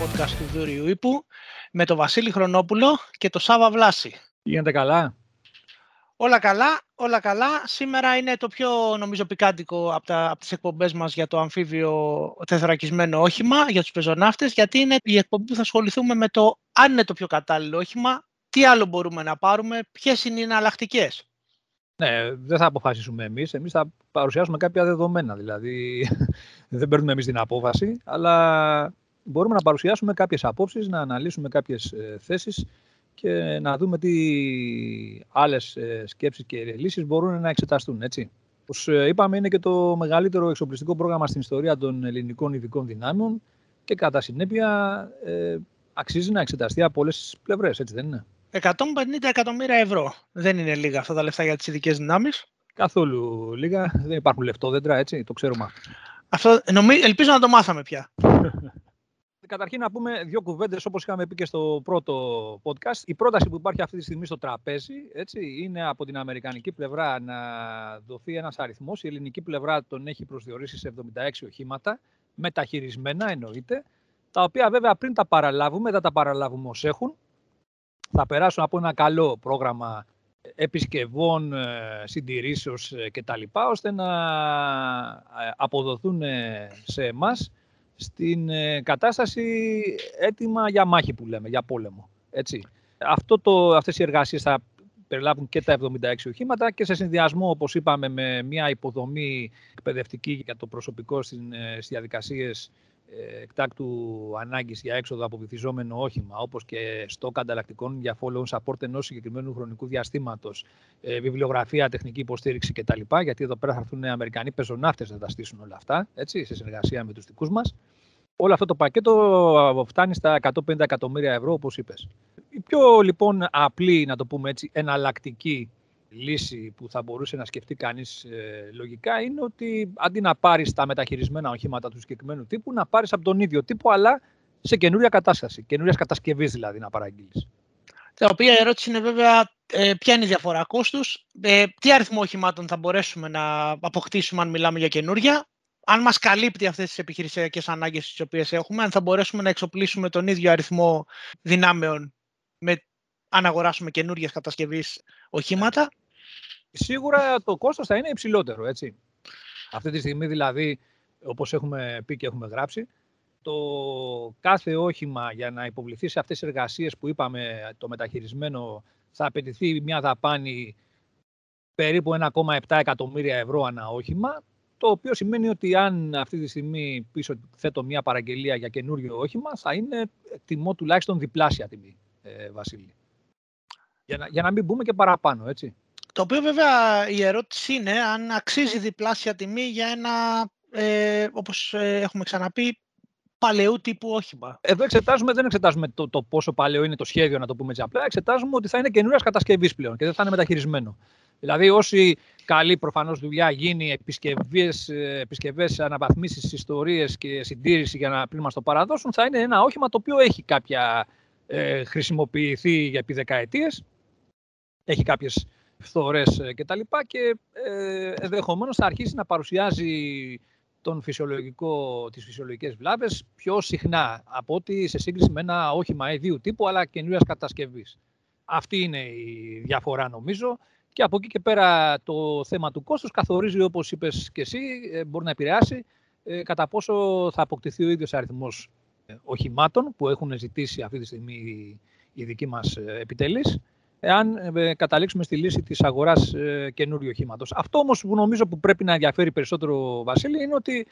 podcast του Δούριου Ήπου με τον Βασίλη Χρονόπουλο και τον Σάβα Βλάση. Γίνεται καλά. Όλα καλά, όλα καλά. Σήμερα είναι το πιο νομίζω πικάντικο από, τα, από τις εκπομπές μας για το αμφίβιο τεθωρακισμένο όχημα, για τους πεζοναύτες, γιατί είναι η εκπομπή που θα ασχοληθούμε με το αν είναι το πιο κατάλληλο όχημα, τι άλλο μπορούμε να πάρουμε, ποιες είναι οι εναλλακτικές. Ναι, δεν θα αποφασίσουμε εμείς. Εμείς θα παρουσιάσουμε κάποια δεδομένα. Δηλαδή, δεν παίρνουμε εμείς την απόφαση, αλλά μπορούμε να παρουσιάσουμε κάποιες απόψεις, να αναλύσουμε κάποιες θέσεις και να δούμε τι άλλες σκέψεις και λύσεις μπορούν να εξεταστούν. Έτσι. Όπως είπαμε, είναι και το μεγαλύτερο εξοπλιστικό πρόγραμμα στην ιστορία των ελληνικών ειδικών δυνάμεων και κατά συνέπεια ε, αξίζει να εξεταστεί από όλες τις πλευρές, έτσι δεν είναι; 150 εκατομμύρια ευρώ. Δεν είναι λίγα αυτά τα λεφτά για τις ειδικές δυνάμεις. Καθόλου λίγα. Δεν υπάρχουν λεφτόδεντρα, έτσι, το ξέρουμε. Αυτό νομί... ελπίζω να το μάθαμε πια. Καταρχήν να πούμε δύο κουβέντες όπως είχαμε πει και στο πρώτο podcast. Η πρόταση που υπάρχει αυτή τη στιγμή στο τραπέζι έτσι, είναι από την αμερικανική πλευρά να δοθεί ένας αριθμός. Η ελληνική πλευρά τον έχει προσδιορίσει σε 76 οχήματα, μεταχειρισμένα εννοείται, τα οποία βέβαια πριν τα παραλάβουμε, δεν τα παραλάβουμε ως έχουν, θα περάσουν από ένα καλό πρόγραμμα επισκευών, ε, συντηρήσεως ε, κτλ. ώστε να ε, αποδοθούν σε εμάς στην κατάσταση έτοιμα για μάχη που λέμε, για πόλεμο. Έτσι. Αυτό το, αυτές οι εργασίες θα περιλάβουν και τα 76 οχήματα και σε συνδυασμό, όπως είπαμε, με μια υποδομή εκπαιδευτική για το προσωπικό στις διαδικασίες ε, εκτάκτου ανάγκης για έξοδο από βυθιζόμενο όχημα, όπως και στο ανταλλακτικών για follow support ενός συγκεκριμένου χρονικού διαστήματος, ε, βιβλιογραφία, τεχνική υποστήριξη κτλ. Γιατί εδώ πέρα θα έρθουν Αμερικανοί πεζοναύτες να τα στήσουν όλα αυτά, έτσι, σε συνεργασία με τους δικούς μας. Όλο αυτό το πακέτο φτάνει στα 150 εκατομμύρια ευρώ, όπως είπες. Η πιο λοιπόν απλή, να το πούμε έτσι, εναλλακτική λύση που θα μπορούσε να σκεφτεί κανείς ε, λογικά είναι ότι αντί να πάρεις τα μεταχειρισμένα οχήματα του συγκεκριμένου τύπου, να πάρεις από τον ίδιο τύπο, αλλά σε καινούρια κατάσταση, καινούρια κατασκευής δηλαδή να παραγγείλεις. Τα οποία η ερώτηση είναι βέβαια ε, ποια είναι η διαφορά κόστους, ε, τι αριθμό οχημάτων θα μπορέσουμε να αποκτήσουμε αν μιλάμε για καινούρια, αν μας καλύπτει αυτές τις επιχειρησιακές ανάγκες τις οποίες έχουμε, αν θα μπορέσουμε να εξοπλίσουμε τον ίδιο αριθμό δυνάμεων με αν αγοράσουμε καινούργιες κατασκευής οχήματα. Σίγουρα το κόστος θα είναι υψηλότερο, έτσι. Αυτή τη στιγμή δηλαδή, όπως έχουμε πει και έχουμε γράψει, το κάθε όχημα για να υποβληθεί σε αυτές τις εργασίες που είπαμε, το μεταχειρισμένο, θα απαιτηθεί μια δαπάνη περίπου 1,7 εκατομμύρια ευρώ ανά όχημα, το οποίο σημαίνει ότι αν αυτή τη στιγμή πίσω θέτω μια παραγγελία για καινούριο όχημα, θα είναι τιμό τουλάχιστον διπλάσια τιμή, ε, Βασίλη. Για να, για να μην μπούμε και παραπάνω, έτσι. Το οποίο βέβαια η ερώτηση είναι αν αξίζει διπλάσια τιμή για ένα, ε, όπως ε, έχουμε ξαναπεί, παλαιού τύπου όχημα. Εδώ εξετάζουμε, δεν εξετάζουμε το, το πόσο παλαιό είναι το σχέδιο, να το πούμε έτσι απλά. Εξετάζουμε ότι θα είναι καινούρια κατασκευής πλέον και δεν θα είναι μεταχειρισμένο. Δηλαδή, όση καλή προφανώς δουλειά γίνει, επισκευές, αναβαθμίσεις, ιστορίες και συντήρηση για να πριν μα το παραδώσουν, θα είναι ένα όχημα το οποίο έχει κάποια ε, χρησιμοποιηθεί για επί δεκαετίες έχει κάποιες φθορές ε, και τα λοιπά και ε, ενδεχομένως θα αρχίσει να παρουσιάζει τον φυσιολογικό, τις φυσιολογικές βλάβες πιο συχνά από ότι σε σύγκριση με ένα όχημα ιδίου τύπου αλλά καινούριας κατασκευής. Αυτή είναι η διαφορά νομίζω και από εκεί και πέρα το θέμα του κόστους καθορίζει όπως είπες και εσύ ε, μπορεί να επηρεάσει κατά πόσο θα αποκτηθεί ο ίδιος αριθμός οχημάτων που έχουν ζητήσει αυτή τη στιγμή οι δικοί μας επιτελείς εάν ε, καταλήξουμε στη λύση της αγοράς ε, καινούριου οχήματος. Αυτό όμως που νομίζω που πρέπει να ενδιαφέρει περισσότερο, Βασίλη, είναι ότι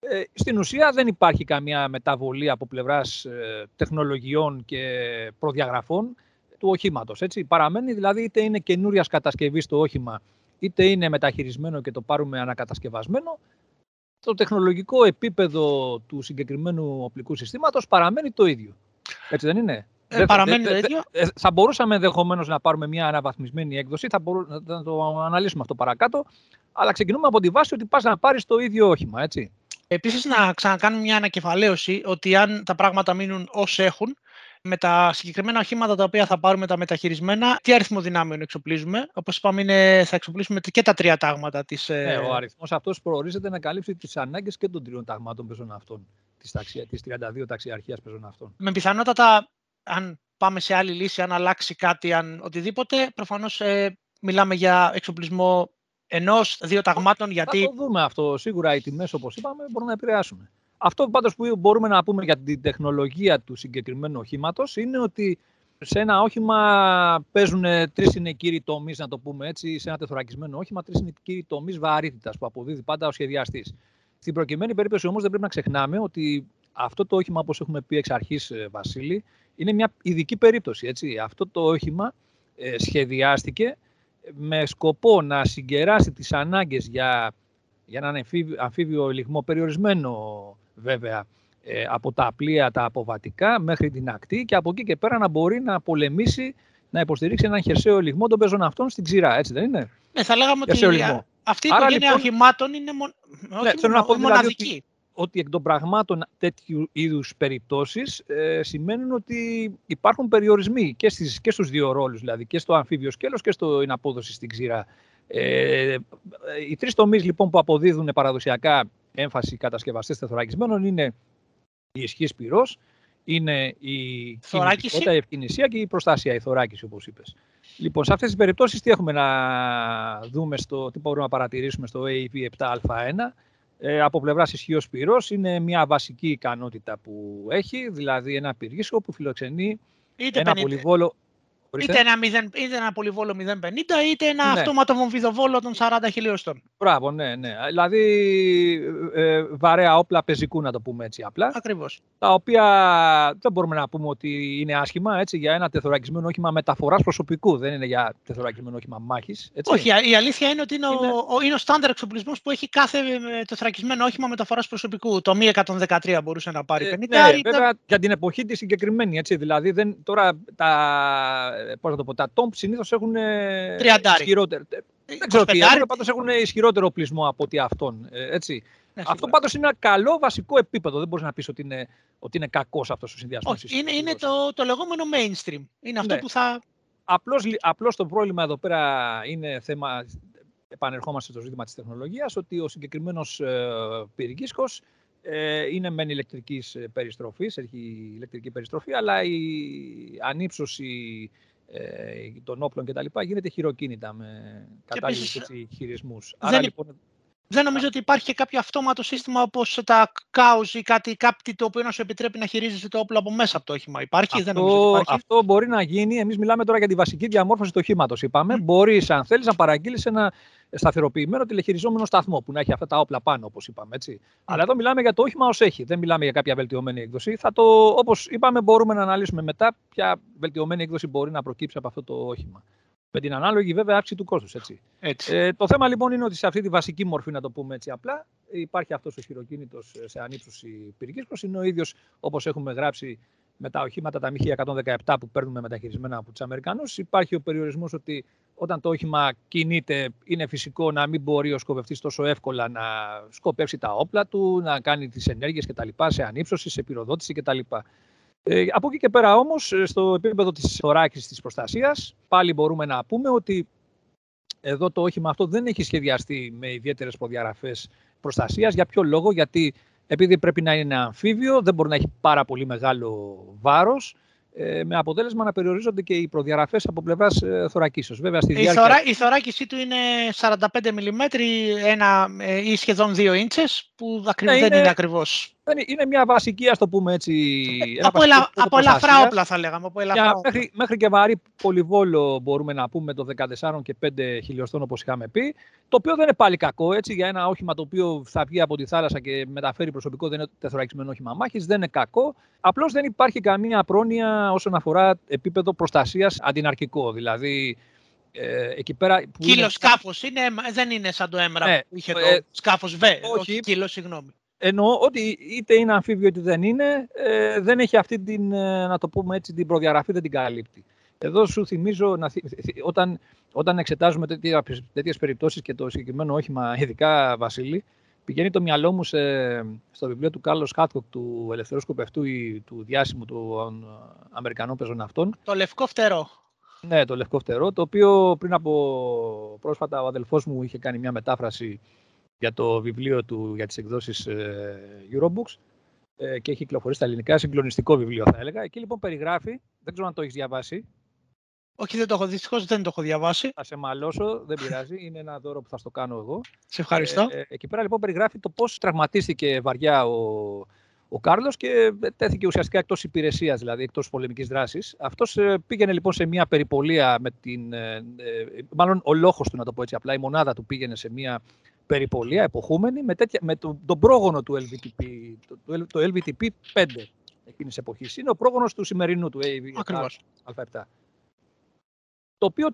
ε, στην ουσία δεν υπάρχει καμία μεταβολή από πλευράς τεχνολογιών και προδιαγραφών του οχήματος. Έτσι. Παραμένει δηλαδή είτε είναι καινούρια κατασκευή το όχημα, είτε είναι μεταχειρισμένο και το πάρουμε ανακατασκευασμένο, το τεχνολογικό επίπεδο του συγκεκριμένου οπλικού συστήματος παραμένει το ίδιο. Έτσι δεν είναι; Ε, παραμένει το ίδιο. Ε, θα μπορούσαμε ενδεχομένως να πάρουμε μια αναβαθμισμένη έκδοση, θα μπορού, να το αναλύσουμε αυτό παρακάτω. Αλλά ξεκινούμε από τη βάση ότι πας να πάρεις το ίδιο όχημα, έτσι. Επίσης, να ξανακάνουμε μια ανακεφαλαίωση ότι αν τα πράγματα μείνουν ως έχουν, με τα συγκεκριμένα οχήματα τα οποία θα πάρουμε τα μεταχειρισμένα, τι αριθμό δυνάμεων εξοπλίζουμε. Όπως είπαμε, είναι, θα εξοπλίσουμε και τα τρία τάγματα της. Ε, ναι, ο αριθμός αυτός προορίζεται να καλύψει τις ανάγκες και των τριών ταγμάτων πεζών αυτών. της, ταξια, της 32 ταξιαρχίας πεζοναυτών. Με πιθανότατα, αν πάμε σε άλλη λύση, αν αλλάξει κάτι, αν οτιδήποτε, προφανώς ε, μιλάμε για εξοπλισμό ενός, δύο ταγμάτων, γιατί... Θα το δούμε αυτό. Σίγουρα οι τιμές, όπως είπαμε, μπορούν να επηρεάσουν. Αυτό πάντως που μπορούμε να πούμε για την τεχνολογία του συγκεκριμένου οχήματος είναι ότι σε ένα όχημα παίζουν τρεις είναι κύριοι τομείς, να το πούμε έτσι, σε ένα τεθωρακισμένο όχημα, τρεις είναι κύριοι τομείς βαρύτητας που αποδίδει πάντα ο σχεδιαστής. Στην προκειμένη περίπτωση όμως δεν πρέπει να ξεχνάμε ότι αυτό το όχημα, όπως έχουμε πει εξ αρχής, ε, Βασίλη, είναι μια ειδική περίπτωση. Έτσι. Αυτό το όχημα ε, σχεδιάστηκε με σκοπό να συγκεράσει τις ανάγκες για, για έναν αμφίβιο λιγμό περιορισμένο βέβαια ε, από τα πλοία τα αποβατικά μέχρι την ακτή και από εκεί και πέρα να μπορεί να πολεμήσει, να υποστηρίξει έναν χερσαίο λιγμό των πεζών στην ξηρά, έτσι δεν είναι; Ναι, θα λέγαμε ότι αυτή η οικογένεια λοιπόν, οχημάτων είναι μον... ναι, όχι θέλω να πω, δηλαδή μοναδική. Δηλαδή ότι, εκ των πραγμάτων τέτοιου είδους περιπτώσεις ε, σημαίνουν ότι υπάρχουν περιορισμοί και, στις, και στους δύο ρόλους, δηλαδή και στο αμφίβιο σκέλος και στην απόδοση στην ξηρά. Ε, οι τρεις τομείς λοιπόν που αποδίδουν παραδοσιακά έμφαση κατασκευαστές τεθωρακισμένων είναι η ισχύ πυρό, είναι η κινητικότητα, η ευκαινησία και η προστασία, η θωράκιση, όπως είπες. Λοιπόν, σε αυτές τις περιπτώσεις, τι έχουμε να δούμε, στο, τι μπορούμε να παρατηρήσουμε στο AEP 7α1. Ε, από πλευράς ισχύω πυρό, είναι μια βασική ικανότητα που έχει, δηλαδή ένα πυργίσκο που φιλοξενεί Είτε ένα πολυβόλο Είτε ένα, 0, είτε ένα πολυβόλο 050 είτε ένα ναι. αυτόματο βομβιδοβόλο των 40 χιλιοστών. Μπράβο, ναι, ναι. Δηλαδή ε, ε, βαρέα όπλα πεζικού να το πούμε έτσι απλά. Ακριβώς. Τα οποία δεν μπορούμε να πούμε ότι είναι άσχημα έτσι, για ένα τεθωρακισμένο όχημα μεταφοράς προσωπικού. Δεν είναι για τεθωρακισμένο όχημα μάχης. Έτσι. Όχι, η αλήθεια είναι ότι είναι, είναι... Ο, ο, είναι ο στάνταρ εξοπλισμός που έχει κάθε ε, τεθωρακισμένο όχημα μεταφοράς προσωπικού. Το μη 113 μπορούσε να πάρει 50. Ε, ναι, βέβαια για την εποχή τη συγκεκριμένη. Έτσι, δηλαδή δεν, τώρα τα πώς να το πω, τα τόμπ συνήθως έχουν ισχυρότερο. Δεν ξέρω τι έχουν, πάντως έχουν ισχυρότερο οπλισμό από ότι αυτόν. Ε, έτσι. Ναι, αυτό πάντως είναι ένα καλό βασικό επίπεδο. Δεν μπορείς να πεις ότι είναι, ότι είναι κακός αυτός ο συνδυασμός. είναι, είναι το, το λεγόμενο mainstream. Είναι αυτό ναι. που θα... Απλώς, απλώς το πρόβλημα εδώ πέρα είναι θέμα, επανερχόμαστε στο ζήτημα της τεχνολογίας, ότι ο συγκεκριμένος ε, πυρηνίσκος ε, είναι μεν ηλεκτρικής περιστροφής, έχει ηλεκτρική περιστροφή, αλλά η ανύψωση ε, των όπλων κτλ. γίνεται χειροκίνητα με κατάλληλους χειρισμούς. Άρα, λοιπόν, δεν νομίζω ότι υπάρχει και κάποιο αυτόματο σύστημα όπως τα CAUS ή κάτι, κάτι το οποίο να σου επιτρέπει να χειρίζεσαι το όπλο από μέσα από το όχημα. Υπάρχει, αυτό, δεν νομίζω ότι υπάρχει; Αυτό μπορεί να γίνει. Εμείς μιλάμε τώρα για τη βασική διαμόρφωση του οχήματος. Είπαμε, mm. μπορείς, αν θέλεις, να παραγγείλεις ένα σταθεροποιημένο τηλεχειριζόμενο σταθμό που να έχει αυτά τα όπλα πάνω, όπως είπαμε. Έτσι. Mm. Αλλά εδώ μιλάμε για το όχημα ως έχει. Δεν μιλάμε για κάποια βελτιωμένη έκδοση. Θα το, όπως είπαμε, μπορούμε να αναλύσουμε μετά ποια βελτιωμένη έκδοση μπορεί να προκύψει από αυτό το όχημα. Με την ανάλογη βέβαια αύξηση του κόστους. Έτσι. Έτσι. Ε, το θέμα λοιπόν είναι ότι σε αυτή τη βασική μορφή, να το πούμε έτσι απλά, υπάρχει αυτός ο χειροκίνητος σε ανύψωση πυρικής Είναι ο ίδιος όπως έχουμε γράψει με τα οχήματα τα μη 117 που παίρνουμε μεταχειρισμένα από τους Αμερικανούς. Υπάρχει ο περιορισμός ότι όταν το όχημα κινείται, είναι φυσικό να μην μπορεί ο σκοπευτής τόσο εύκολα να σκοπεύσει τα όπλα του, να κάνει τις ενέργειες κτλ. σε ανύψωση, σε πυροδότηση κτλ. Ε, από εκεί και πέρα όμως, ε, στο επίπεδο της θωράκισης της προστασίας, πάλι μπορούμε να πούμε ότι εδώ το όχημα αυτό δεν έχει σχεδιαστεί με ιδιαίτερες προδιαγραφές προστασίας. Για ποιο λόγο, γιατί επειδή πρέπει να είναι αμφίβιο, δεν μπορεί να έχει πάρα πολύ μεγάλο βάρος, ε, με αποτέλεσμα να περιορίζονται και οι προδιαγραφές από πλευράς ε, θωρακίσεως. Βέβαια, στη διάρκεια... η, θωρα... η θωράκισή του είναι 45 mm ένα, ε, ή σχεδόν 2 ίντσες, που ακριβώς δεν είναι ακριβώς. Είναι μια βασική, ας το πούμε έτσι... Ε, από, ελα... από ελαφρά όπλα θα λέγαμε. Από ελαφρά όπλα. Μέχρι, μέχρι και βαρύ πολυβόλο μπορούμε να πούμε το 14 και 5 χιλιοστών όπως είχαμε πει, το οποίο δεν είναι πάλι κακό έτσι, για ένα όχημα το οποίο θα βγει από τη θάλασσα και μεταφέρει προσωπικό, δεν είναι τεθωρακισμένο όχημα μάχης, δεν είναι κακό. Απλώς δεν υπάρχει καμία πρόνοια όσον αφορά επίπεδο προστασίας αντιναρκικό. Δηλαδή ε, εκεί πέρα. Που κύλος είναι... σκάφος είναι, δεν είναι σαν το έμρα ναι, που είχε το ε, σκάφος Β. Όχι, όχι κύλος, συγγνώμη. Εννοώ ότι είτε είναι αμφίβιο είτε δεν είναι, ε, δεν έχει αυτή την, ε, να το πούμε έτσι, την προδιαγραφή, δεν την καλύπτει. Εδώ σου θυμίζω, να, όταν, όταν εξετάζουμε τέτοιες περιπτώσεις και το συγκεκριμένο όχημα, ειδικά Βασίλη, πηγαίνει το μυαλό μου σε, στο βιβλίο του Κάρλος Χάτκοκ, του ελευθερού σκοπευτού ή του διάσημου του Αμερικανών πεζοναυτών. Το λευκό φτερό. Ναι, το λευκό φτερό, το οποίο πριν από πρόσφατα ο αδελφός μου είχε κάνει μια μετάφραση για το βιβλίο του για τις εκδόσεις ε, Eurobooks ε, και έχει κυκλοφορήσει στα ελληνικά, συγκλονιστικό βιβλίο θα έλεγα. Εκεί λοιπόν περιγράφει, δεν ξέρω αν το έχεις διαβάσει. Όχι, δεν το έχω δυστυχώς, δεν το έχω διαβάσει. Θα σε μαλώσω, δεν πειράζει, είναι ένα δώρο που θα στο κάνω εγώ. Σε ευχαριστώ. Ε, ε, εκεί πέρα λοιπόν περιγράφει το πώς τραυματίστηκε βαριά ο, ο Κάρλος και τέθηκε ουσιαστικά εκτός υπηρεσίας, δηλαδή εκτός πολεμικής δράσης. Αυτός ε, πήγαινε λοιπόν σε μια περιπολία με την. Ε, μάλλον ο λόγος του, να το πω έτσι απλά, η μονάδα του πήγαινε σε μια περιπολία εποχούμενη με, τέτοια, με το, τον πρόγονο του LVTP, το, το LVTP 5 εκείνης της εποχής. Είναι ο πρόγονος του σημερινού του AV, Α7. Το οποίο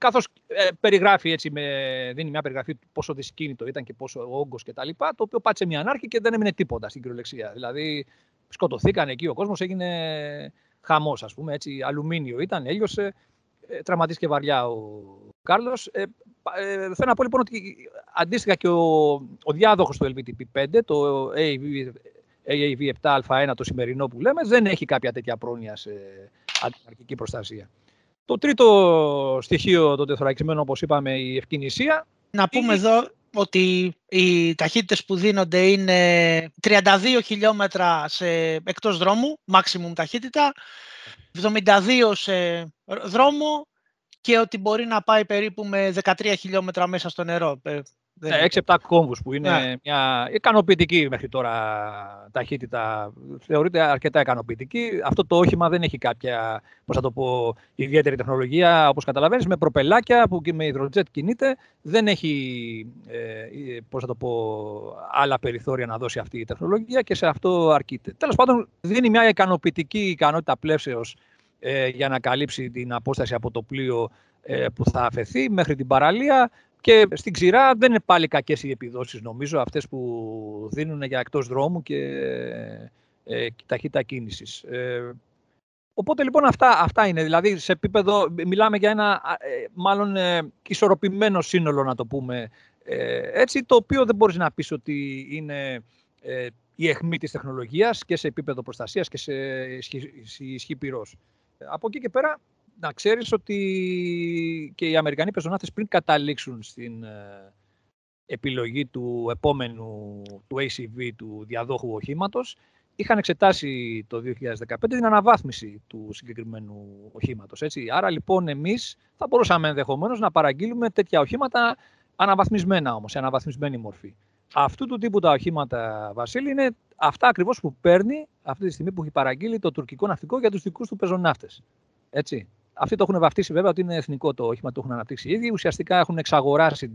καθώς ε, περιγράφει έτσι, με, δίνει μια περιγραφή του πόσο δυσκίνητο ήταν και πόσο όγκος και τα λοιπά, το οποίο πάτησε μια ανάρκη και δεν έμεινε τίποτα στην κυριολεξία. Δηλαδή σκοτωθήκαν εκεί, ο κόσμος έγινε χαμός, ας πούμε, έτσι, αλουμίνιο ήταν, έλειωσε, ε, τραυματίστηκε βαριά ο Κάρλος. Ε, ε, θέλω να πω λοιπόν ότι αντίστοιχα και ο, ο διάδοχος του LVTP5, το AAV, AAV7α1, το σημερινό που λέμε, δεν έχει κάποια τέτοια πρόνοια σε αντιαρκική προστασία. Το τρίτο στοιχείο το τεθωρακισμένο, όπως είπαμε, η ευκαινησία. Να πούμε εδώ ότι οι ταχύτητες που δίνονται είναι 32 χιλιόμετρα σε, εκτός δρόμου, maximum ταχύτητα, 72 σε δρόμο και ότι μπορεί να πάει περίπου με 13 χιλιόμετρα μέσα στο νερό. Ναι, 6-7 κόμβους που είναι ναι. μια ικανοποιητική μέχρι τώρα ταχύτητα. Θεωρείται αρκετά ικανοποιητική. Αυτό το όχημα δεν έχει κάποια πώς θα το πω, ιδιαίτερη τεχνολογία. Όπως καταλαβαίνεις, με προπελάκια που και με υδροτζέτ κινείται. Δεν έχει ε, πώς θα το πω, άλλα περιθώρια να δώσει αυτή η τεχνολογία και σε αυτό αρκείται. Τέλος πάντων, δίνει μια ικανοποιητική ικανότητα πλεύσεω ε, για να καλύψει την απόσταση από το πλοίο ε, που θα αφαιθεί μέχρι την παραλία και στην ξηρά δεν είναι πάλι κακές οι επιδόσεις, νομίζω, αυτές που δίνουν για εκτός δρόμου και ε, ταχύτητα κίνησης. Ε, οπότε λοιπόν αυτά, αυτά είναι. Δηλαδή σε επίπεδο, μιλάμε για ένα ε, μάλλον ε, ισορροπημένο σύνολο, να το πούμε ε, έτσι, το οποίο δεν μπορείς να πεις ότι είναι ε, η αιχμή της τεχνολογίας και σε επίπεδο προστασίας και σε ισχύ πυρός. Από εκεί και πέρα να ξέρεις ότι και οι Αμερικανοί πεζοναύτες πριν καταλήξουν στην ε, επιλογή του επόμενου του ACV, του διαδόχου οχήματος, είχαν εξετάσει το 2015 την αναβάθμιση του συγκεκριμένου οχήματος. Έτσι. Άρα λοιπόν εμείς θα μπορούσαμε ενδεχομένως να παραγγείλουμε τέτοια οχήματα αναβαθμισμένα όμως, σε αναβαθμισμένη μορφή. Αυτού του τύπου τα οχήματα, Βασίλη, είναι αυτά ακριβώς που παίρνει αυτή τη στιγμή που έχει παραγγείλει το τουρκικό ναυτικό για τους δικούς του πεζοναύτες. Έτσι. Αυτοί το έχουν βαφτίσει βέβαια ότι είναι εθνικό το όχημα, το έχουν αναπτύξει οι ίδιοι. Ουσιαστικά έχουν εξαγοράσει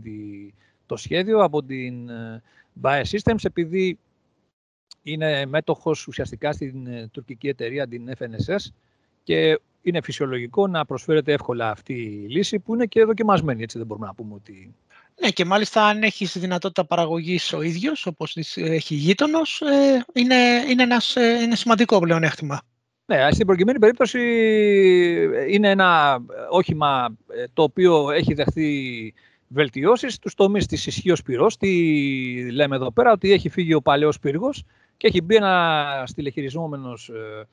το σχέδιο από την ε, Bae Systems επειδή είναι μέτοχος ουσιαστικά στην ε, τουρκική εταιρεία την FNSS και είναι φυσιολογικό να προσφέρεται εύκολα αυτή η λύση που είναι και δοκιμασμένη, έτσι δεν μπορούμε να πούμε ότι... Ναι και μάλιστα αν έχεις δυνατότητα παραγωγής ο ίδιος, όπως έχει γείτονος, ε, είναι, είναι, ένας, είναι σημαντικό πλεονέκτημα. Ναι, στην προκειμένη περίπτωση ε, είναι ένα όχημα ε, το οποίο έχει δεχθεί βελτιώσεις στους τομείς της ισχύως πυρός. Τι λέμε εδώ πέρα, ότι έχει φύγει ο παλαιός πύργος και έχει μπει ένα στηλεχειριζόμενος, ε,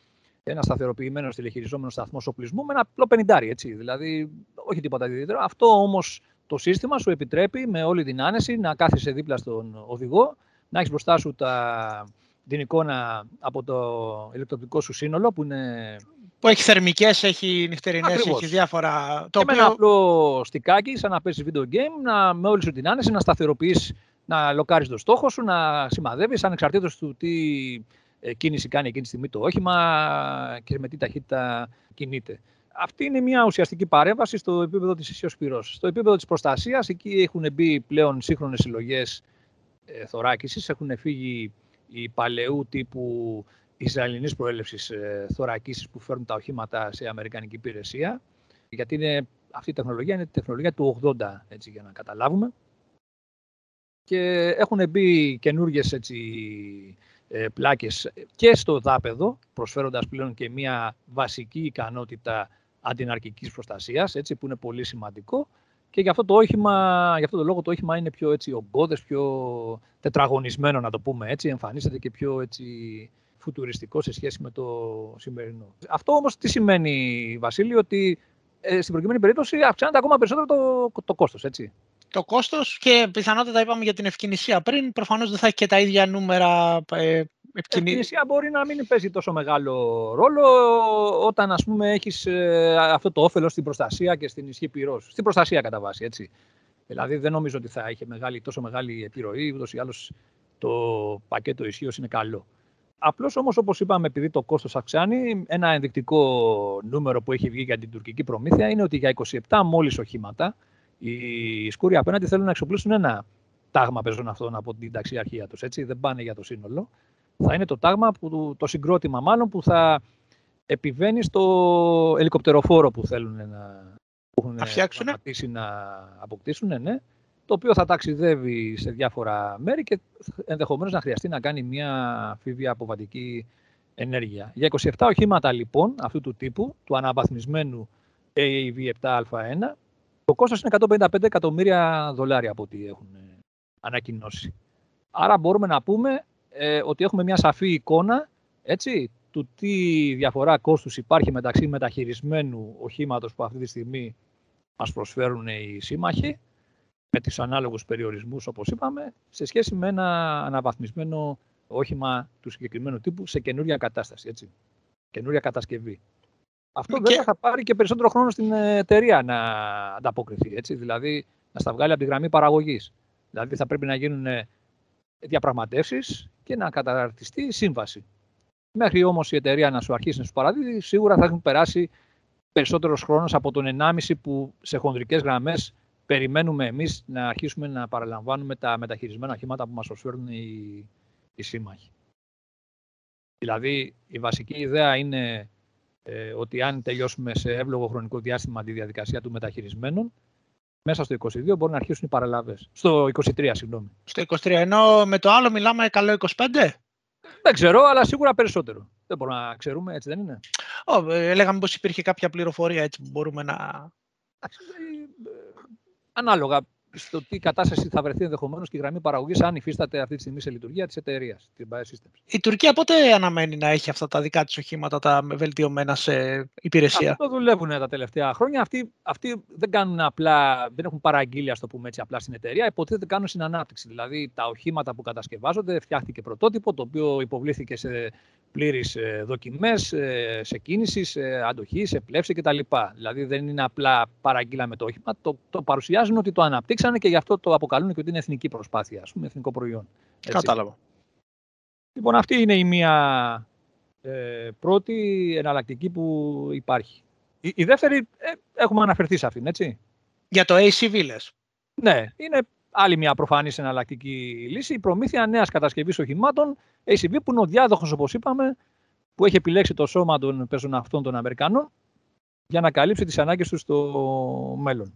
ένα σταθεροποιημένο στηλεχειριζόμενο σταθμός οπλισμού με ένα απλό πενιντάρι, έτσι. Δηλαδή, όχι τίποτα ιδιαίτερο. Αυτό όμως το σύστημα σου επιτρέπει με όλη την άνεση να κάθεσαι δίπλα στον οδηγό, να έχεις μπροστά σου τα, την εικόνα από το ηλεκτροπτικό σου σύνολο που είναι... Που έχει θερμικές, έχει νυχτερινές, έχει διάφορα... Το και οποίο... με ένα απλό στικάκι, σαν να παίζεις video game, να, με όλη σου την άνεση, να σταθεροποιείς, να λοκάρεις το στόχο σου, να σημαδεύεις, ανεξαρτήτως του τι ε, κίνηση κάνει εκείνη τη στιγμή το όχημα και με τι ταχύτητα κινείται. Αυτή είναι μια ουσιαστική παρέμβαση στο επίπεδο της ισχύως πυρός. Στο επίπεδο της προστασίας, εκεί έχουν μπει πλέον σύγχρονες συλλογές ε, θωράκισης, έχουν φύγει οι παλαιού τύπου Ισραηλινής προέλευσης ε, θωρακίσεις που φέρνουν τα οχήματα σε αμερικανική υπηρεσία. Γιατί είναι, αυτή η τεχνολογία είναι η τεχνολογία του 80, έτσι, για να καταλάβουμε. Και έχουν μπει καινούργιες έτσι, ε, πλάκες και στο δάπεδο, προσφέροντας πλέον και μια βασική ικανότητα αντιναρκικής προστασίας, έτσι, που είναι πολύ σημαντικό. Και γι' αυτό το όχημα, γι' αυτό το λόγο το όχημα είναι πιο έτσι ογκώδες, πιο τετραγωνισμένο να το πούμε έτσι, εμφανίζεται και πιο έτσι φουτουριστικό σε σχέση με το σημερινό. Αυτό όμως τι σημαίνει Βασίλη, ότι ε, στην προκειμένη περίπτωση αυξάνεται ακόμα περισσότερο το, το κόστος, έτσι. Το κόστος και πιθανότατα είπαμε για την ευκαινησία πριν, προφανώς δεν θα έχει και τα ίδια νούμερα ε, ευκαινησία μπορεί να μην παίζει τόσο μεγάλο ρόλο όταν ας πούμε έχεις ε, αυτό το όφελος στην προστασία και στην ισχύ πυρός. Στην προστασία κατά βάση, έτσι. Δηλαδή δεν νομίζω ότι θα είχε μεγάλη, τόσο μεγάλη επιρροή, ούτως ή άλλως το πακέτο ισχύως είναι καλό. Απλώς όμως, όπως είπαμε, επειδή το κόστος αυξάνει, ένα ενδεικτικό νούμερο που έχει βγει για την τουρκική προμήθεια είναι ότι για 27 μόλις οχήματα οι σκούροι απέναντι θέλουν να εξοπλίσουν ένα τάγμα πεζών αυτών από την ταξιαρχία τους. Δεν πάνε για το σύνολο. Θα είναι το τάγμα, που, το συγκρότημα μάλλον, που θα επιβαίνει στο ελικοπτεροφόρο που θέλουν να, που έχουν να αποκτήσουν. Ναι το οποίο θα ταξιδεύει σε διάφορα μέρη και ενδεχομένως να χρειαστεί να κάνει μια φίβια αποβατική ενέργεια. Για 27 οχήματα λοιπόν αυτού του τύπου, του αναβαθμισμένου AAV7α1, το κόστος είναι 155 εκατομμύρια δολάρια από ό,τι έχουν ανακοινώσει. Άρα μπορούμε να πούμε ε, ότι έχουμε μια σαφή εικόνα έτσι, του τι διαφορά κόστους υπάρχει μεταξύ μεταχειρισμένου οχήματος που αυτή τη στιγμή μας προσφέρουν οι σύμμαχοι με τις ανάλογους περιορισμούς, όπως είπαμε, σε σχέση με ένα αναβαθμισμένο όχημα του συγκεκριμένου τύπου σε καινούρια κατάσταση, έτσι. Καινούρια κατασκευή. Αυτό βέβαια θα πάρει και περισσότερο χρόνο στην εταιρεία να ανταποκριθεί, έτσι, δηλαδή να στα βγάλει από τη γραμμή παραγωγής. Δηλαδή θα πρέπει να γίνουν διαπραγματεύσεις και να καταρτιστεί η σύμβαση. Μέχρι όμως η εταιρεία να σου αρχίσει να σου παραδίδει, σίγουρα θα έχουν περάσει περισσότερος χρόνος από τον 1,5 που σε χονδρικές γραμμές περιμένουμε εμείς να αρχίσουμε να παραλαμβάνουμε τα μεταχειρισμένα οχήματα που μας προσφέρουν οι, οι σύμμαχοι. Δηλαδή, η βασική ιδέα είναι ε, ότι αν τελειώσουμε σε εύλογο χρονικό διάστημα τη διαδικασία του μεταχειρισμένων, μέσα στο 22 μπορούν να αρχίσουν οι παραλαβές. Στο 23, συγγνώμη. Στο 23, ενώ με το άλλο μιλάμε καλό 25? Δεν ξέρω, αλλά σίγουρα περισσότερο. Δεν μπορούμε να ξέρουμε, έτσι δεν είναι; Oh, λέγαμε πως υπήρχε κάποια πληροφορία έτσι που μπορούμε να ανάλογα στο τι κατάσταση θα βρεθεί ενδεχομένως και η γραμμή παραγωγής, αν υφίσταται αυτή τη στιγμή σε λειτουργία της εταιρείας, την Biosystems. Η Τουρκία πότε αναμένει να έχει αυτά τα δικά της οχήματα, τα βελτιωμένα σε υπηρεσία; Αυτό δουλεύουν τα τελευταία χρόνια. Αυτοί, αυτοί δεν κάνουν απλά, δεν έχουν παραγγείλει, ας το πούμε έτσι, απλά στην εταιρεία. Υποτίθεται κάνουν συνανάπτυξη. Δηλαδή τα οχήματα που κατασκευάζονται, φτιάχτηκε πρωτότυπο, το οποίο υποβλήθηκε σε πλήρε δοκιμές, ε, σε κίνησης, σε αντοχή, σε πλεύση κτλ. Δηλαδή δεν είναι απλά παραγγείλαμε το όχημα, το, το παρουσιάζουν ότι το αναπτύξανε και γι' αυτό το αποκαλούν και ότι είναι εθνική προσπάθεια, ας πούμε, εθνικό προϊόν. Έτσι. Κατάλαβα. Λοιπόν, αυτή είναι η μία ε, πρώτη εναλλακτική που υπάρχει. Η, η δεύτερη, ε, έχουμε αναφερθεί σε αυτήν, έτσι. Για το ACV, λες. Ναι, είναι άλλη μια προφανής εναλλακτική λύση. Η προμήθεια νέας κατασκευής οχημάτων ACV, που είναι ο διάδοχος, όπως είπαμε, που έχει επιλέξει το σώμα των πεζοναυτών των Αμερικανών για να καλύψει τις ανάγκες τους στο μέλλον.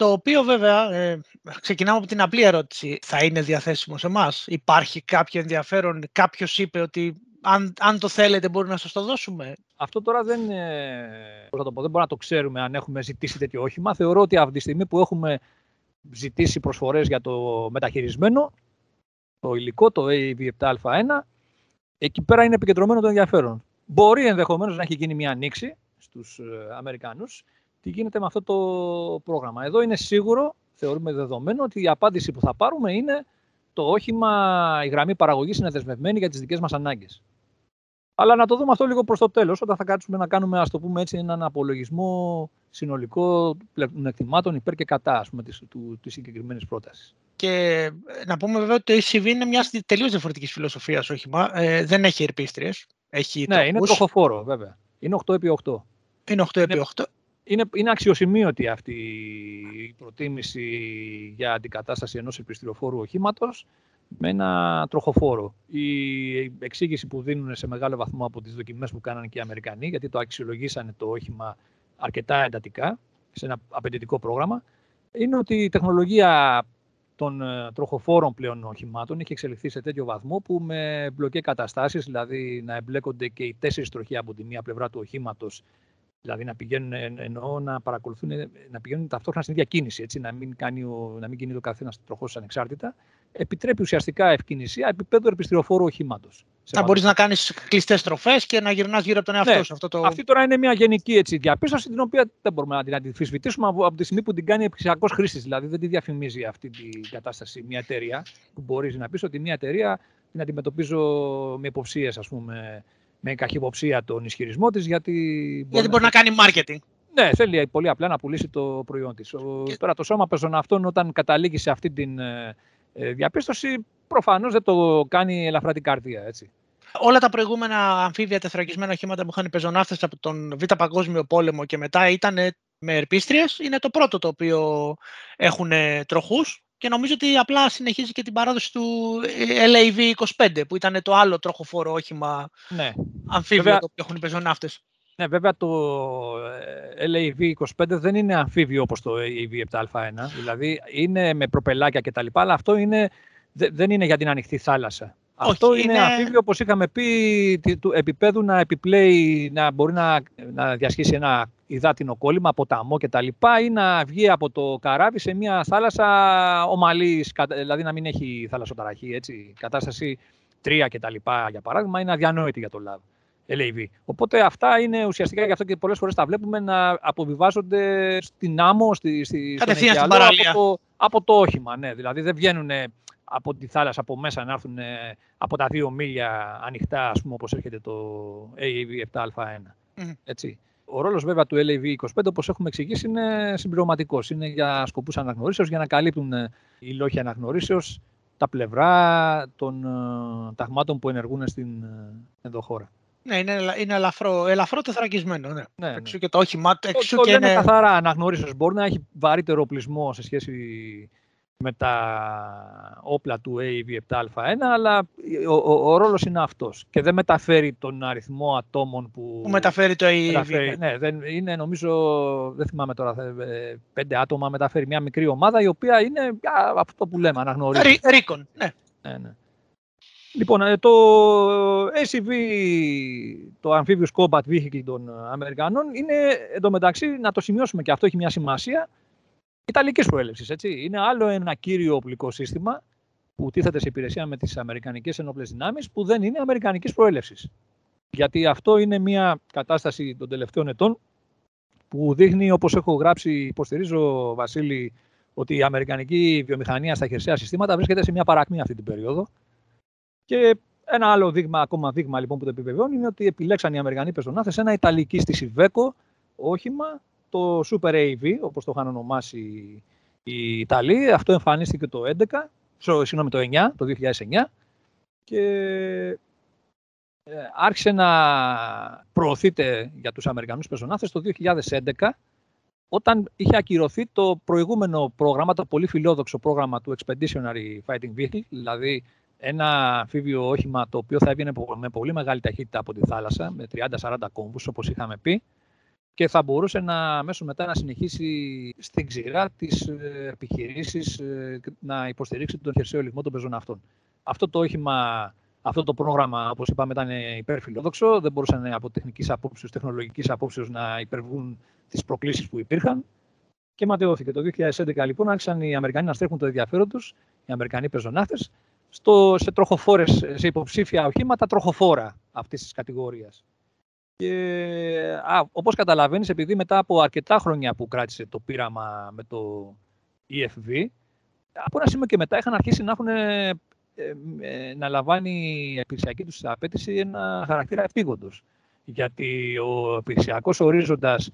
Το οποίο βέβαια, ε, ξεκινάμε από την απλή ερώτηση, θα είναι διαθέσιμο σε εμάς; Υπάρχει κάποιο ενδιαφέρον, κάποιος είπε ότι αν, αν το θέλετε μπορεί να σας το δώσουμε; Αυτό τώρα δεν, ε, θα το πω, δεν μπορούμε να το ξέρουμε αν έχουμε ζητήσει τέτοιο όχημα. Θεωρώ ότι αυτή τη στιγμή που έχουμε ζητήσει προσφορές για το μεταχειρισμένο, το υλικό, το AV7α1, εκεί πέρα είναι επικεντρωμένο το ενδιαφέρον. Μπορεί ενδεχομένως να έχει γίνει μια ανοίξη στους ε, Αμερικάνους τι γίνεται με αυτό το πρόγραμμα. Εδώ είναι σίγουρο, θεωρούμε δεδομένο, ότι η απάντηση που θα πάρουμε είναι το όχημα, η γραμμή παραγωγής είναι δεσμευμένη για τις δικές μας ανάγκες. Αλλά να το δούμε αυτό λίγο προς το τέλος, όταν θα κάτσουμε να κάνουμε, ας το πούμε έτσι, έναν απολογισμό συνολικό εκτιμάτων υπέρ και κατά, ας πούμε, της, του, της συγκεκριμένης πρότασης. Και ε, να πούμε βέβαια ότι το ECV είναι μια τελείως διαφορετικής φιλοσοφίας όχημα. Ε, δεν έχει ερπίστριες. Έχει ναι, είναι τροχοφόρο βέβαια. Είναι 8x8. Είναι 8x8 είναι, είναι αξιοσημείωτη αυτή η προτίμηση για αντικατάσταση ενός επιστηροφόρου οχήματος με ένα τροχοφόρο. Η εξήγηση που δίνουν σε μεγάλο βαθμό από τις δοκιμές που κάνανε και οι Αμερικανοί, γιατί το αξιολογήσανε το όχημα αρκετά εντατικά, σε ένα απαιτητικό πρόγραμμα, είναι ότι η τεχνολογία των ε, τροχοφόρων πλέον οχημάτων έχει εξελιχθεί σε τέτοιο βαθμό που με μπλοκέ καταστάσεις, δηλαδή να εμπλέκονται και οι τέσσερις τροχοί από τη μία πλευρά του οχήματος Δηλαδή να πηγαίνουν, εννοώ να παρακολουθούν, να πηγαίνουν ταυτόχρονα στην ίδια κίνηση, έτσι, να μην, κάνει ο, να μην κινείται ο καθένας τροχός ανεξάρτητα. Επιτρέπει ουσιαστικά ευκαινησία επίπεδο επιστηροφόρου οχήματος. Να μπορείς να κάνεις κλειστές στροφέ και να γυρνάς γύρω από τον εαυτό ναι. σου. Αυτό το... Αυτή τώρα είναι μια γενική έτσι, διαπίστωση, την οποία δεν μπορούμε να την αντιφυσβητήσουμε από, από τη στιγμή που την κάνει επιχειρησιακός χρήστης. Δηλαδή δεν τη διαφημίζει αυτή την κατάσταση μια εταιρεία, που μπορείς να πεις ότι μια εταιρεία την αντιμετωπίζω με υποψίες, ας πούμε, με καχυποψία τον ισχυρισμό της, γιατί... Γιατί μπορεί να, να κάνει marketing. Ναι, θέλει πολύ απλά να πουλήσει το προϊόν της. Και... Τώρα το σώμα αυτόν όταν καταλήγει σε αυτή την ε, ε, διαπίστωση, προφανώς δεν το κάνει ελαφρά την καρδία, έτσι. Όλα τα προηγούμενα αμφίβια τεθρακισμένα οχήματα που είχαν οι πεζοναύτες από τον Β' Παγκόσμιο Πόλεμο και μετά ήταν με ερπίστριες. Είναι το πρώτο το οποίο έχουν τροχούς και νομίζω ότι απλά συνεχίζει και την παράδοση του LAV-25 που ήταν το άλλο τροχοφόρο όχημα ναι. αμφίβιο Βέβαια... το οποίο έχουν οι πεζοναύτες. Ναι, βέβαια το ε, LAV25 δεν είναι αμφίβιο όπως το AV7α1. Δηλαδή είναι με προπελάκια κτλ. Αλλά αυτό είναι, δεν είναι για την ανοιχτή θάλασσα. Αυτό είναι, είναι αμφίβιο όπως είχαμε πει του επίπεδου να επιπλέει, να μπορεί να, να διασχίσει ένα υδάτινο κόλλημα, ποταμό κτλ. ή να βγει από το καράβι σε μια θάλασσα ομαλής, δηλαδή να μην έχει θαλασσοταραχή, έτσι, κατάσταση 3 κτλ. Για παράδειγμα, είναι αδιανόητη για το λάβο. LAV. Οπότε αυτά είναι ουσιαστικά γι' αυτό και πολλές φορές τα βλέπουμε να αποβιβάζονται στην άμμο, στη, στη, στην από, το, από το όχημα. Ναι. Δηλαδή δεν βγαίνουν από τη θάλασσα από μέσα να έρθουν από τα δύο μίλια ανοιχτά, ας πούμε, όπως έρχεται το AAV 7α1. Έτσι. Ο ρόλος βέβαια του LAV25, όπως έχουμε εξηγήσει, είναι συμπληρωματικός. Είναι για σκοπούς αναγνωρίσεως, για να καλύπτουν οι λόγοι αναγνωρίσεως τα πλευρά των uh, ταγμάτων που ενεργούν στην uh, ενδοχώρα. Ναι, είναι, είναι ελαφρό, ελαφρό τεθρακισμένο. Ναι. Ναι, ναι. Εξού και το όχημά του. Εξού το, και είναι καθαρά αναγνωρίσεως. Μπορεί να έχει βαρύτερο οπλισμό σε σχέση με τα όπλα του AV7α1, αλλά ο, ο, ο ρόλος είναι αυτός. Και δεν μεταφέρει τον αριθμό ατόμων που... Που μεταφέρει το AV. Μεταφέρει, ναι, δεν, είναι νομίζω, δεν θυμάμαι τώρα, ε, πέντε άτομα μεταφέρει μια μικρή ομάδα, η οποία είναι α, αυτό που λέμε, αναγνωρίζει. Ρίκον, ναι. ναι, ναι. Λοιπόν, ε, το SUV, το Amphibious Combat Vehicle των Αμερικανών, είναι εντωμεταξύ, να το σημειώσουμε και αυτό έχει μια σημασία, Ιταλικής προέλευσης, έτσι. Είναι άλλο ένα κύριο οπλικό σύστημα που τίθεται σε υπηρεσία με τις Αμερικανικές ενόπλες δυνάμεις που δεν είναι Αμερικανικής προέλευσης. Γιατί αυτό είναι μια κατάσταση των τελευταίων ετών που δείχνει, όπως έχω γράψει, υποστηρίζω, Βασίλη, ότι η Αμερικανική βιομηχανία στα χερσαία συστήματα βρίσκεται σε μια παρακμή αυτή την περίοδο και ένα άλλο δείγμα, ακόμα δείγμα λοιπόν που το επιβεβαιώνει είναι ότι επιλέξαν οι Αμερικανοί πεζοναύτες ένα Ιταλική στη Iveco όχημα, το Super AV, όπως το είχαν ονομάσει οι Ιταλοί. Αυτό εμφανίστηκε το 11, συγγνώμη, το 9, το 2009 και ε, άρχισε να προωθείται για τους Αμερικανούς πεζοναύτες το 2011 όταν είχε ακυρωθεί το προηγούμενο πρόγραμμα, το πολύ φιλόδοξο πρόγραμμα του Expeditionary Fighting Vehicle, δηλαδή ένα αμφίβιο όχημα το οποίο θα έβγαινε με πολύ μεγάλη ταχύτητα από τη θάλασσα, με 30-40 κόμβους όπως είχαμε πει, και θα μπορούσε να μέσω μετά να συνεχίσει στην ξηρά τις ε, επιχειρήσεις ε, να υποστηρίξει τον χερσαίο λιγμό των πεζών αυτών. Αυτό το όχημα, αυτό το πρόγραμμα, όπως είπαμε, ήταν υπερφιλόδοξο, δεν μπορούσαν από τεχνικής απόψεως, τεχνολογικής απόψεως να υπερβούν τις προκλήσεις που υπήρχαν και ματαιώθηκε. Το 2011 λοιπόν άρχισαν οι Αμερικανοί να στρέφουν το ενδιαφέρον τους, οι Αμερικανοί πεζοναύτες, στο, σε, τροχοφόρες, σε υποψήφια οχήματα τροχοφόρα αυτής της κατηγορίας. Και α, όπως καταλαβαίνεις, επειδή μετά από αρκετά χρόνια που κράτησε το πείραμα με το EFV, από ένα σημείο και μετά είχαν αρχίσει να έχουν ε, ε, να λαμβάνει η επιχειρησιακή τους απέτηση ένα χαρακτήρα επίγοντος. Γιατί ο επιχειρησιακός ορίζοντας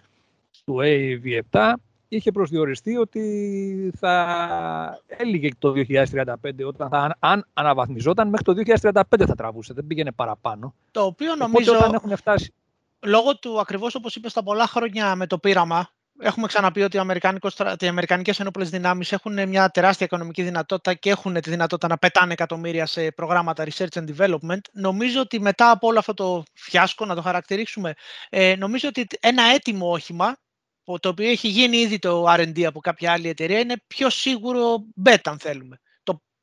του AV7 είχε προσδιοριστεί ότι θα έλυγε το 2035 όταν θα, αν αναβαθμιζόταν μέχρι το 2035 θα τραβούσε, δεν πήγαινε παραπάνω. Το οποίο νομίζω, Οπότε, όταν έχουν φτάσει... λόγω του ακριβώς όπως είπες τα πολλά χρόνια με το πείραμα, έχουμε ξαναπεί ότι οι Αμερικανικές ενόπλες δυνάμεις έχουν μια τεράστια οικονομική δυνατότητα και έχουν τη δυνατότητα να πετάνε εκατομμύρια σε προγράμματα research and development. Νομίζω ότι μετά από όλο αυτό το φιάσκο, να το χαρακτηρίξουμε, ε, νομίζω ότι ένα έτοιμο όχημα το οποίο έχει γίνει ήδη το R&D από κάποια άλλη εταιρεία, είναι πιο σίγουρο bet αν θέλουμε.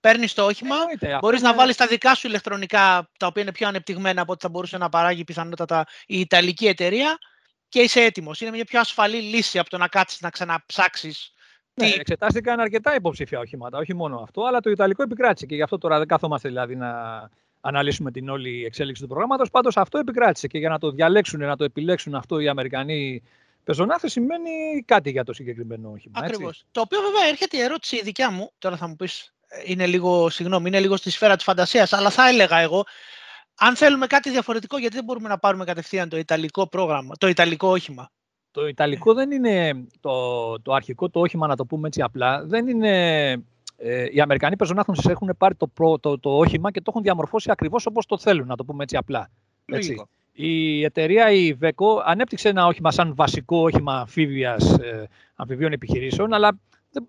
Το παίρνεις το όχημα, μπορείς να βάλεις τα δικά σου ηλεκτρονικά, τα οποία είναι πιο ανεπτυγμένα από ό,τι θα μπορούσε να παράγει πιθανότατα η Ιταλική εταιρεία και είσαι έτοιμος. Είναι μια πιο ασφαλή λύση από το να κάτσεις να ξαναψάξεις. Ναι, τι... εξετάστηκαν αρκετά υποψήφια οχήματα, όχι μόνο αυτό, αλλά το Ιταλικό επικράτησε και γι' αυτό τώρα δεν κάθομαστε δηλαδή να αναλύσουμε την όλη εξέλιξη του προγράμματος. Πάντως αυτό επικράτησε και για να το διαλέξουν, να το επιλέξουν αυτό οι Αμερικανοί Πεζονάθες σημαίνει κάτι για το συγκεκριμένο όχημα. Ακριβώς. Το οποίο βέβαια έρχεται η ερώτηση η δικιά μου, τώρα θα μου πεις είναι λίγο, συγγνώμη, είναι λίγο στη σφαίρα της φαντασίας, αλλά θα έλεγα εγώ, αν θέλουμε κάτι διαφορετικό, γιατί δεν μπορούμε να πάρουμε κατευθείαν το ιταλικό πρόγραμμα, το ιταλικό όχημα; Το ιταλικό δεν είναι το, το αρχικό το όχημα, να το πούμε έτσι απλά. Δεν είναι... Ε, οι Αμερικανοί πεζονάθμονες έχουν πάρει το, προ, το, το, όχημα και το έχουν διαμορφώσει ακριβώς όπως το θέλουν, να το πούμε έτσι απλά. Έτσι. Η εταιρεία η Veco ανέπτυξε ένα όχημα σαν βασικό όχημα αμφίβιας, ε, αμφιβίων επιχειρήσεων, αλλά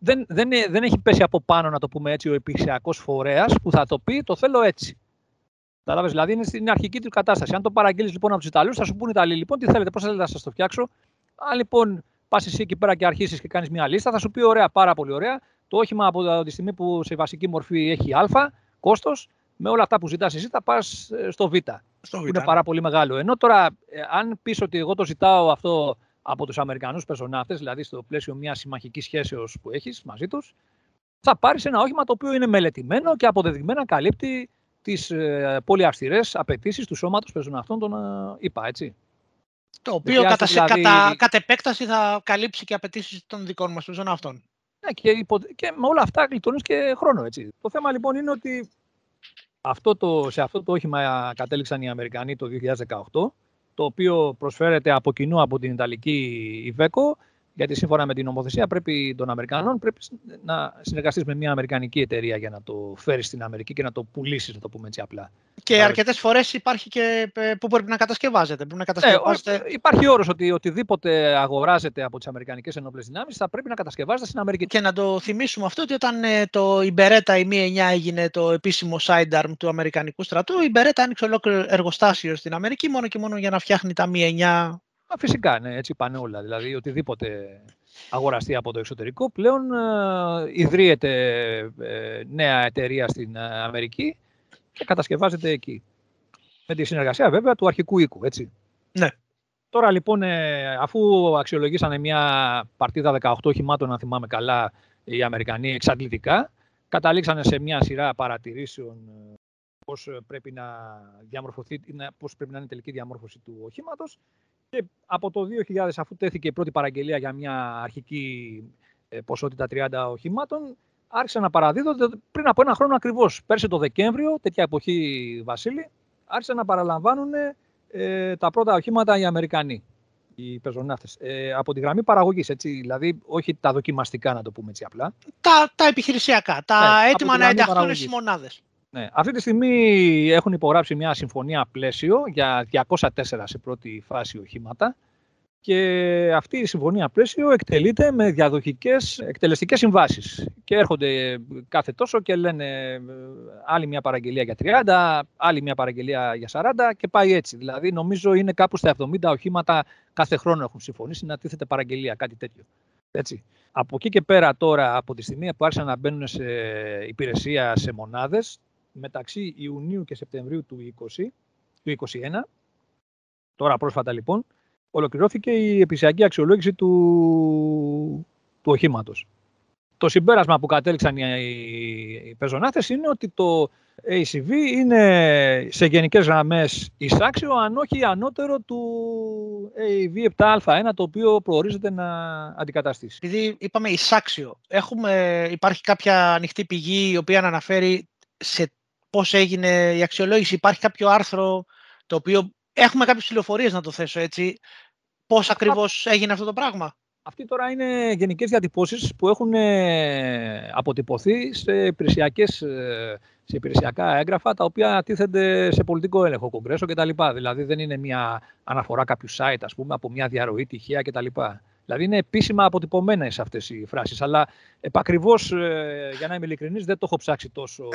δεν, δεν, δεν έχει πέσει από πάνω, να το πούμε έτσι, ο επιχειρησιακό φορέας που θα το πει το θέλω έτσι. Κατάλαβες, δηλαδή είναι στην αρχική του κατάσταση. Αν το παραγγείλεις λοιπόν από τους Ιταλούς, θα σου πούνε οι Ιταλοί, λοιπόν, τι θέλετε, πώς θέλετε να σας το φτιάξω. Αν λοιπόν πας εσύ εκεί πέρα και αρχίσεις και κάνεις μια λίστα, θα σου πει ωραία, πάρα πολύ ωραία. Το όχημα από τη στιγμή που σε βασική μορφή έχει Α, κόστος, με όλα αυτά που ζητάς εσύ θα πας ε, στο Β. Στο β. Είναι πάρα πολύ μεγάλο. Ενώ τώρα, ε, αν πεις ότι εγώ το ζητάω αυτό από τους Αμερικανούς πεζοναύτες, δηλαδή στο πλαίσιο μιας συμμαχικής σχέσεως που έχεις μαζί τους, θα πάρεις ένα όχημα το οποίο είναι μελετημένο και αποδεδειγμένα καλύπτει τις ε, πολύ αυστηρές απαιτήσεις του σώματος πεζοναυτών των ΙΠΑ, έτσι. Το οποίο κατά, δηλαδή... κατά, κατά επέκταση θα καλύψει και απαιτήσεις των δικών μας πεζοναυτών. Ναι, και, υπο... και με όλα αυτά γλιτώνεις και χρόνο. Έτσι. Το θέμα λοιπόν είναι ότι αυτό το, σε αυτό το όχημα κατέληξαν οι Αμερικανοί το 2018 το οποίο προσφέρεται από κοινού από την Ιταλική Iveco γιατί σύμφωνα με την νομοθεσία πρέπει των Αμερικανών πρέπει να συνεργαστείς με μια Αμερικανική εταιρεία για να το φέρεις στην Αμερική και να το πουλήσεις, να το πούμε έτσι απλά. Και αρκετές φορές υπάρχει και ε, που πρέπει να κατασκευάζεται. Πρέπει να κατασκευάζεται... Ναι, υπάρχει όρος ότι οτιδήποτε αγοράζεται από τις Αμερικανικές Ενόπλες Δυνάμεις θα πρέπει να κατασκευάζεται στην Αμερική. Και να το θυμίσουμε αυτό ότι όταν ε, το η Beretta η Mi 9 έγινε το επίσημο sidearm του Αμερικανικού στρατού, η Beretta άνοιξε ολόκληρο εργοστάσιο στην Αμερική μόνο και μόνο για να φτιάχνει τα Mi 9 φυσικά, ναι, έτσι πάνε όλα. Δηλαδή, οτιδήποτε αγοραστεί από το εξωτερικό, πλέον ε, ιδρύεται ε, νέα εταιρεία στην ε, Αμερική και κατασκευάζεται εκεί. Με τη συνεργασία βέβαια του αρχικού οίκου, έτσι. Ναι. Τώρα λοιπόν, ε, αφού αξιολογήσανε μια παρτίδα 18 οχημάτων, αν θυμάμαι καλά, οι Αμερικανοί εξαντλητικά, καταλήξανε σε μια σειρά παρατηρήσεων πώς πρέπει να διαμορφωθεί, πώς πρέπει να είναι η τελική διαμόρφωση του οχήματος και από το 2000, αφού τέθηκε η πρώτη παραγγελία για μια αρχική ε, ποσότητα 30 οχημάτων, άρχισαν να παραδίδονται πριν από ένα χρόνο ακριβώς. Πέρσι το Δεκέμβριο, τέτοια εποχή Βασίλη, άρχισαν να παραλαμβάνουν ε, τα πρώτα οχήματα οι Αμερικανοί, οι πεζοναύτες. Ε, από τη γραμμή παραγωγής, δηλαδή όχι τα δοκιμαστικά, να το πούμε έτσι απλά. Τα, τα επιχειρησιακά, τα ναι, έτοιμα να ενταχθούν στις μονάδες. Ναι. Αυτή τη στιγμή έχουν υπογράψει μια συμφωνία πλαίσιο για 204 σε πρώτη φάση οχήματα και αυτή η συμφωνία πλαίσιο εκτελείται με διαδοχικές εκτελεστικές συμβάσεις και έρχονται κάθε τόσο και λένε ε, άλλη μια παραγγελία για 30, άλλη μια παραγγελία για 40 και πάει έτσι. Δηλαδή νομίζω είναι κάπου στα 70 οχήματα κάθε χρόνο έχουν συμφωνήσει να τίθεται παραγγελία, κάτι τέτοιο. Έτσι. Από εκεί και πέρα τώρα, από τη στιγμή που άρχισαν να μπαίνουν σε υπηρεσία σε μονάδες, μεταξύ Ιουνίου και Σεπτεμβρίου του 20, του 2021, τώρα πρόσφατα λοιπόν, ολοκληρώθηκε η επισιακή αξιολόγηση του, του οχήματος. Το συμπέρασμα που κατέληξαν οι, οι πεζονάθες είναι ότι το ACV είναι σε γενικές γραμμές εισάξιο, αν όχι ανώτερο του AV7α1, το οποίο προορίζεται να αντικαταστήσει. Επειδή είπαμε εισάξιο, έχουμε, υπάρχει κάποια ανοιχτή πηγή η οποία αναφέρει σε πώς έγινε η αξιολόγηση. Υπάρχει κάποιο άρθρο το οποίο έχουμε κάποιες πληροφορίες να το θέσω έτσι. Πώς ακριβώς έγινε αυτό το πράγμα. Αυτοί τώρα είναι γενικές διατυπώσεις που έχουν ε, αποτυπωθεί σε, υπηρεσιακές, ε, σε υπηρεσιακά έγγραφα τα οποία τίθενται σε πολιτικό έλεγχο, κογκρέσο κτλ. Δηλαδή δεν είναι μια αναφορά κάποιου site ας πούμε, από μια διαρροή τυχαία κτλ. Δηλαδή είναι επίσημα αποτυπωμένες αυτές οι φράσεις. Αλλά επακριβώς, ε, για να είμαι ειλικρινής, δεν το έχω ψάξει τόσο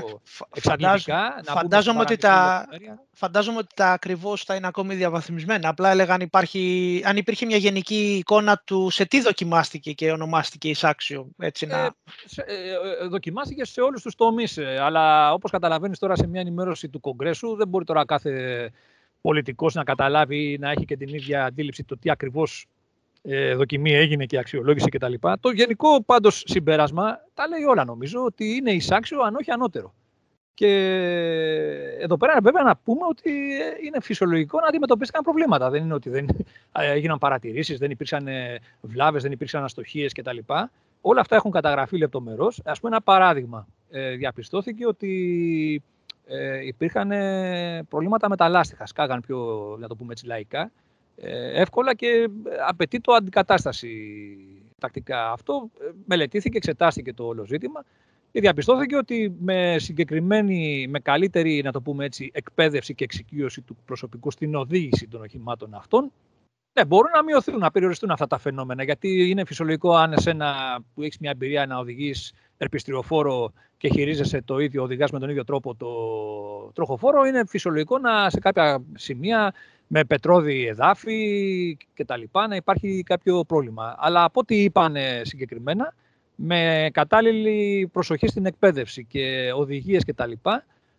εξαντλητικά. Φαντάζομαι, ότι τα, φαντάζομαι ότι τα ακριβώς θα είναι ακόμη διαβαθμισμένα. Απλά έλεγα αν, υπάρχει, αν υπήρχε μια γενική εικόνα του σε τι δοκιμάστηκε και ονομάστηκε εισάξιο. Έτσι, να... ε, ε, ε δοκιμάστηκε σε όλους τους τομείς. Ε, αλλά όπως καταλαβαίνεις τώρα σε μια ενημέρωση του Κογκρέσου, δεν μπορεί τώρα κάθε πολιτικός να καταλάβει ή να έχει και την ίδια αντίληψη το τι ακριβώς ε, δοκιμή έγινε και αξιολόγηση κτλ. Το γενικό πάντως συμπέρασμα τα λέει όλα νομίζω ότι είναι εισάξιο αν όχι ανώτερο. Και εδώ πέρα βέβαια να πούμε ότι είναι φυσιολογικό να αντιμετωπίστηκαν προβλήματα. Δεν είναι ότι δεν έγιναν παρατηρήσεις, δεν υπήρξαν βλάβες, δεν υπήρξαν αστοχίες κτλ. Όλα αυτά έχουν καταγραφεί λεπτομερώς. Ας πούμε ένα παράδειγμα. Ε, διαπιστώθηκε ότι ε, υπήρχαν προβλήματα με τα λάστιχα. Σκάγαν πιο, να το πούμε έτσι, λαϊκά. Ε, εύκολα και απαιτεί το αντικατάσταση τακτικά. Αυτό ε, μελετήθηκε, εξετάστηκε το όλο ζήτημα και διαπιστώθηκε ότι με συγκεκριμένη, με καλύτερη να το πούμε έτσι, εκπαίδευση και εξοικείωση του προσωπικού στην οδήγηση των οχημάτων αυτών, ναι, μπορούν να μειωθούν, να περιοριστούν αυτά τα φαινόμενα. Γιατί είναι φυσιολογικό αν εσένα που έχεις μια εμπειρία να οδηγείς ερπιστριοφόρο και χειρίζεσαι το ίδιο, οδηγάς με τον ίδιο τρόπο το τροχοφόρο, είναι φυσιολογικό να σε κάποια σημεία με πετρώδη εδάφη κτλ. να υπάρχει κάποιο πρόβλημα. Αλλά από ό,τι είπαν συγκεκριμένα, με κατάλληλη προσοχή στην εκπαίδευση και οδηγίες κτλ.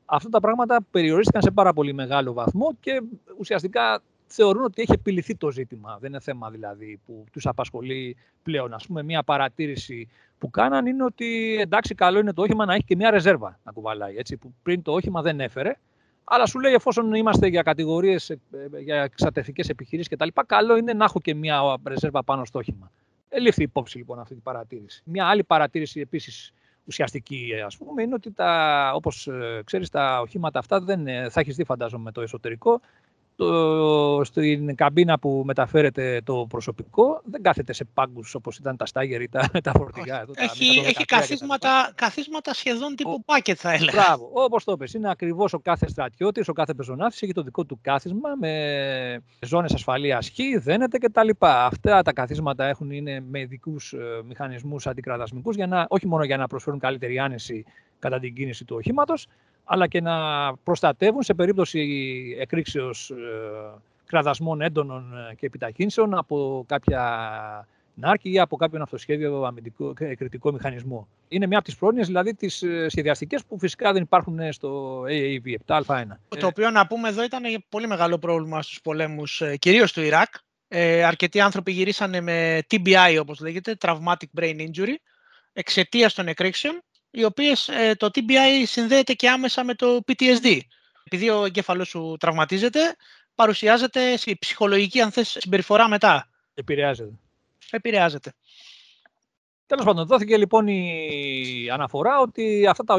Αυτά τα πράγματα περιορίστηκαν σε πάρα πολύ μεγάλο βαθμό και ουσιαστικά θεωρούν ότι έχει επιληθεί το ζήτημα. Δεν είναι θέμα δηλαδή που τους απασχολεί πλέον. Ας πούμε, μια παρατήρηση που κάναν είναι ότι εντάξει, καλό είναι το όχημα να έχει και μια ρεζέρβα να κουβαλάει. Έτσι, που πριν το όχημα δεν έφερε. Αλλά σου λέει, εφόσον είμαστε για κατηγορίες, ε, για εξατεθικές επιχειρήσεις κτλ., καλό είναι να έχω και μια ρεζέρβα πάνω στο όχημα. Ελήφθη υπόψη λοιπόν αυτή η παρατήρηση. Μια άλλη παρατήρηση επίσης ουσιαστική, ας πούμε, είναι ότι τα, όπως ε, ξέρεις, τα οχήματα αυτά δεν ε, θα έχεις δει φαντάζομαι το εσωτερικό, το, στην καμπίνα που μεταφέρεται το προσωπικό δεν κάθεται σε πάγκους όπως ήταν τα στάγερ ή τα, τα φορτηγά. Εδώ, έχει, τα έχει καθίσματα, καθίσματα σχεδόν τύπου πάκετ θα έλεγα. Μπράβο, όπως το πες. Είναι ακριβώς ο κάθε στρατιώτης, ο κάθε πεζοναύτης έχει το δικό του κάθισμα με ζώνες ασφαλείας χ, δένεται κτλ. Αυτά τα καθίσματα έχουν, είναι με ειδικούς ε, μηχανισμούς αντικρατασμικούς για να, όχι μόνο για να προσφέρουν καλύτερη άνεση κατά την κίνηση του οχήματος, αλλά και να προστατεύουν σε περίπτωση εκρήξεως ε, κραδασμών έντονων ε, και επιταχύνσεων από κάποια νάρκη ή από κάποιον αυτοσχέδιο αμυντικό, κριτικό μηχανισμό. Είναι μια από τις πρόνοιες, δηλαδή τις ε, σχεδιαστικές, που φυσικά δεν υπάρχουν στο AAV 7α1. Το οποίο να πούμε εδώ ήταν πολύ μεγάλο πρόβλημα στους πολέμους, κυρίως του Ιράκ. Ε, αρκετοί άνθρωποι γυρίσανε με TBI, όπως λέγεται, Traumatic Brain Injury, εξαιτίας των εκρήξεων οι οποίες ε, το TBI συνδέεται και άμεσα με το PTSD. Επειδή ο εγκέφαλος σου τραυματίζεται, παρουσιάζεται η ψυχολογική αν θες, συμπεριφορά μετά. Επηρεάζεται. Επηρεάζεται. Τέλος πάντων, δόθηκε λοιπόν η αναφορά ότι αυτά τα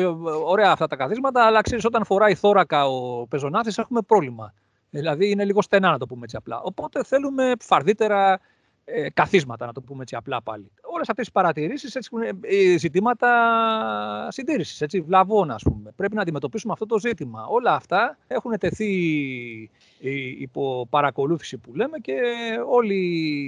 ωραία αυτά τα καθίσματα, αλλά ξέρεις, όταν φοράει θώρακα ο πεζονάθης έχουμε πρόβλημα. Δηλαδή είναι λίγο στενά, να το πούμε έτσι απλά. Οπότε θέλουμε φαρδύτερα ε, καθίσματα, να το πούμε έτσι απλά πάλι. Όλες αυτές οι παρατηρήσεις έτσι, έχουν ε, ζητήματα συντήρησης, έτσι, βλαβών ας πούμε. Πρέπει να αντιμετωπίσουμε αυτό το ζήτημα. Όλα αυτά έχουν τεθεί υπό παρακολούθηση που λέμε και όλη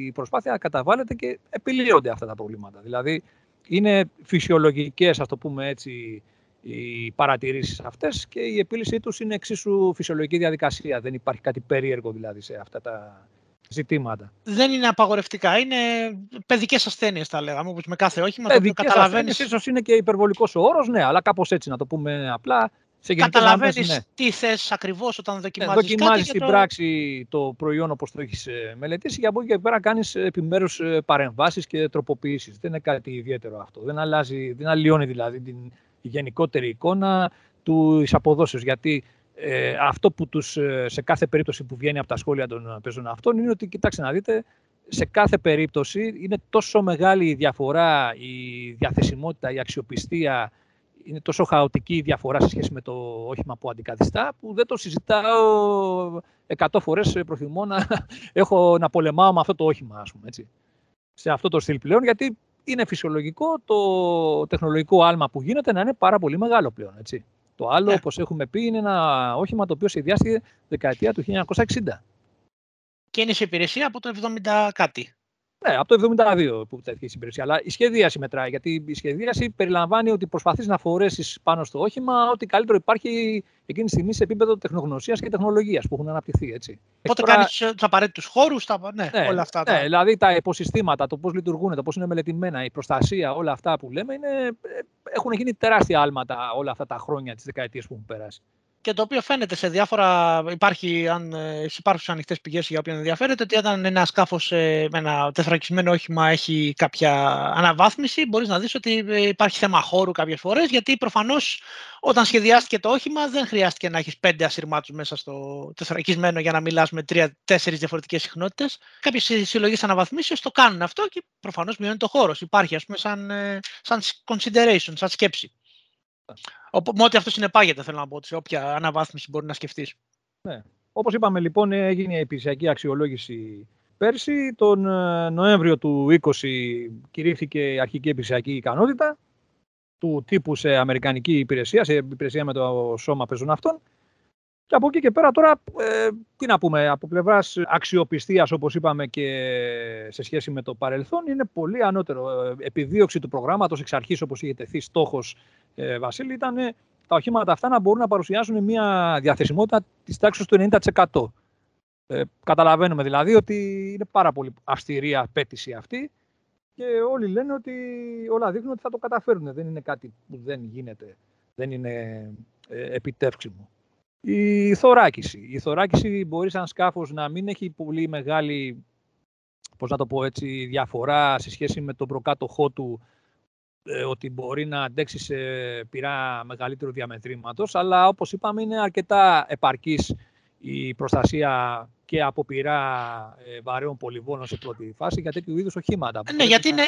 η προσπάθεια καταβάλλεται και επιλύονται αυτά τα προβλήματα. Δηλαδή είναι φυσιολογικές, ας το πούμε έτσι, οι παρατηρήσεις αυτές και η επίλυσή τους είναι εξίσου φυσιολογική διαδικασία. Δεν υπάρχει κάτι περίεργο δηλαδή σε αυτά τα ζητήματα. Δεν είναι απαγορευτικά, είναι παιδικές ασθένειες, τα λέγαμε, όπως με κάθε όχημα. Παιδικές ασθένειες, ίσως είναι και υπερβολικός ο όρος, ναι, αλλά κάπως έτσι να το πούμε απλά. Καταλαβαίνεις ναι. τι θες ακριβώς όταν δοκιμάζεις. Ναι, δοκιμάζεις στην το... πράξη το προϊόν όπως το έχεις ε, μελετήσει και από εκεί και πέρα κάνεις επιμέρους ε, παρεμβάσεις και τροποποιήσεις. Δεν είναι κάτι ιδιαίτερο αυτό. Δεν, αλλάζει, δεν αλλοιώνει δηλαδή την γενικότερη εικόνα του αποδόσεω. Γιατί ε, αυτό που τους, ε, σε κάθε περίπτωση που βγαίνει από τα σχόλια των παίζων αυτών είναι ότι, κοιτάξτε να δείτε, σε κάθε περίπτωση είναι τόσο μεγάλη η διαφορά, η διαθεσιμότητα, η αξιοπιστία, είναι τόσο χαοτική η διαφορά σε σχέση με το όχημα που αντικαθιστά, που δεν το συζητάω εκατό φορές προτιμώ να, έχω, να πολεμάω με αυτό το όχημα, ας πούμε, έτσι. Σε αυτό το στυλ πλέον, γιατί είναι φυσιολογικό το τεχνολογικό άλμα που γίνεται να είναι πάρα πολύ μεγάλο πλέον, έτσι. Το άλλο, ναι. όπως έχουμε πει, είναι ένα όχημα το οποίο σχεδιάστηκε δεκαετία του 1960. Και είναι σε υπηρεσία από το 70 κάτι. Ναι, από το 72 που τέθηκε η υπηρεσία. Αλλά η σχεδίαση μετράει. Γιατί η σχεδίαση περιλαμβάνει ότι προσπαθείς να φορέσεις πάνω στο όχημα ό,τι καλύτερο υπάρχει εκείνη τη στιγμή σε επίπεδο τεχνογνωσίας και τεχνολογίας που έχουν αναπτυχθεί. Έτσι. Οπότε τώρα... κάνεις τους απαραίτητους χώρους, ναι, ναι, όλα αυτά. Ναι, δηλαδή τα υποσυστήματα, το πώς λειτουργούν, το πώς είναι μελετημένα, η προστασία, όλα αυτά που λέμε είναι, ε, έχουν γίνει τεράστια άλματα όλα αυτά τα χρόνια της δεκαετίας που έχουν περάσει. Και το οποίο φαίνεται σε διάφορα, υπάρχει, αν ε, υπάρχουν ανοιχτές πηγές για όποιον ενδιαφέρεται, ότι όταν ένα σκάφος ε, με ένα τεθρακισμένο όχημα έχει κάποια αναβάθμιση, μπορείς να δεις ότι ε, υπάρχει θέμα χώρου κάποιες φορές, γιατί προφανώς όταν σχεδιάστηκε το όχημα δεν χρειάστηκε να έχεις πέντε ασυρμάτου μέσα στο τεθρακισμένο για να μιλάς με τρία-τέσσερι διαφορετικές συχνότητες. Κάποιες συλλογές αναβαθμίσεω το κάνουν αυτό και προφανώς μειώνει το χώρος. Υπάρχει, ας πούμε, σαν, σαν consideration, σαν σκέψη. Με ό,τι αυτό συνεπάγεται, θέλω να πω, σε όποια αναβάθμιση μπορεί να σκεφτείς. Ναι. Όπως είπαμε, λοιπόν, έγινε η επιχειρησιακή αξιολόγηση πέρσι. Τον ε, Νοέμβριο του 20 κηρύχθηκε η αρχική επιχειρησιακή ικανότητα του τύπου σε αμερικανική υπηρεσία, σε υπηρεσία με το σώμα πεζοναυτών. Και από εκεί και πέρα τώρα, ε, τι να πούμε, από πλευράς αξιοπιστίας, όπως είπαμε και σε σχέση με το παρελθόν, είναι πολύ ανώτερο. Ε, επιδίωξη του προγράμματος εξ αρχής, όπως είχε τεθεί στόχος, ε, Βασίλη, ήταν τα οχήματα αυτά να μπορούν να παρουσιάσουν μια διαθεσιμότητα της τάξης του 90%. Ε, καταλαβαίνουμε δηλαδή ότι είναι πάρα πολύ αυστηρή απέτηση αυτή και όλοι λένε ότι όλα δείχνουν ότι θα το καταφέρουν. Δεν είναι κάτι που δεν γίνεται, δεν είναι ε, επιτεύξιμο. Η θωράκιση. Η θωράκιση μπορεί σαν σκάφος να μην έχει πολύ μεγάλη πώς να το πω έτσι, διαφορά σε σχέση με τον προκάτοχό του ε, ότι μπορεί να αντέξει σε πυρά μεγαλύτερου διαμετρήματος, αλλά όπως είπαμε είναι αρκετά επαρκής η προστασία και από πειρά ε, βαρέων πολυβόλων σε πρώτη φάση για τέτοιου είδους οχήματα. Ναι, γιατί είναι,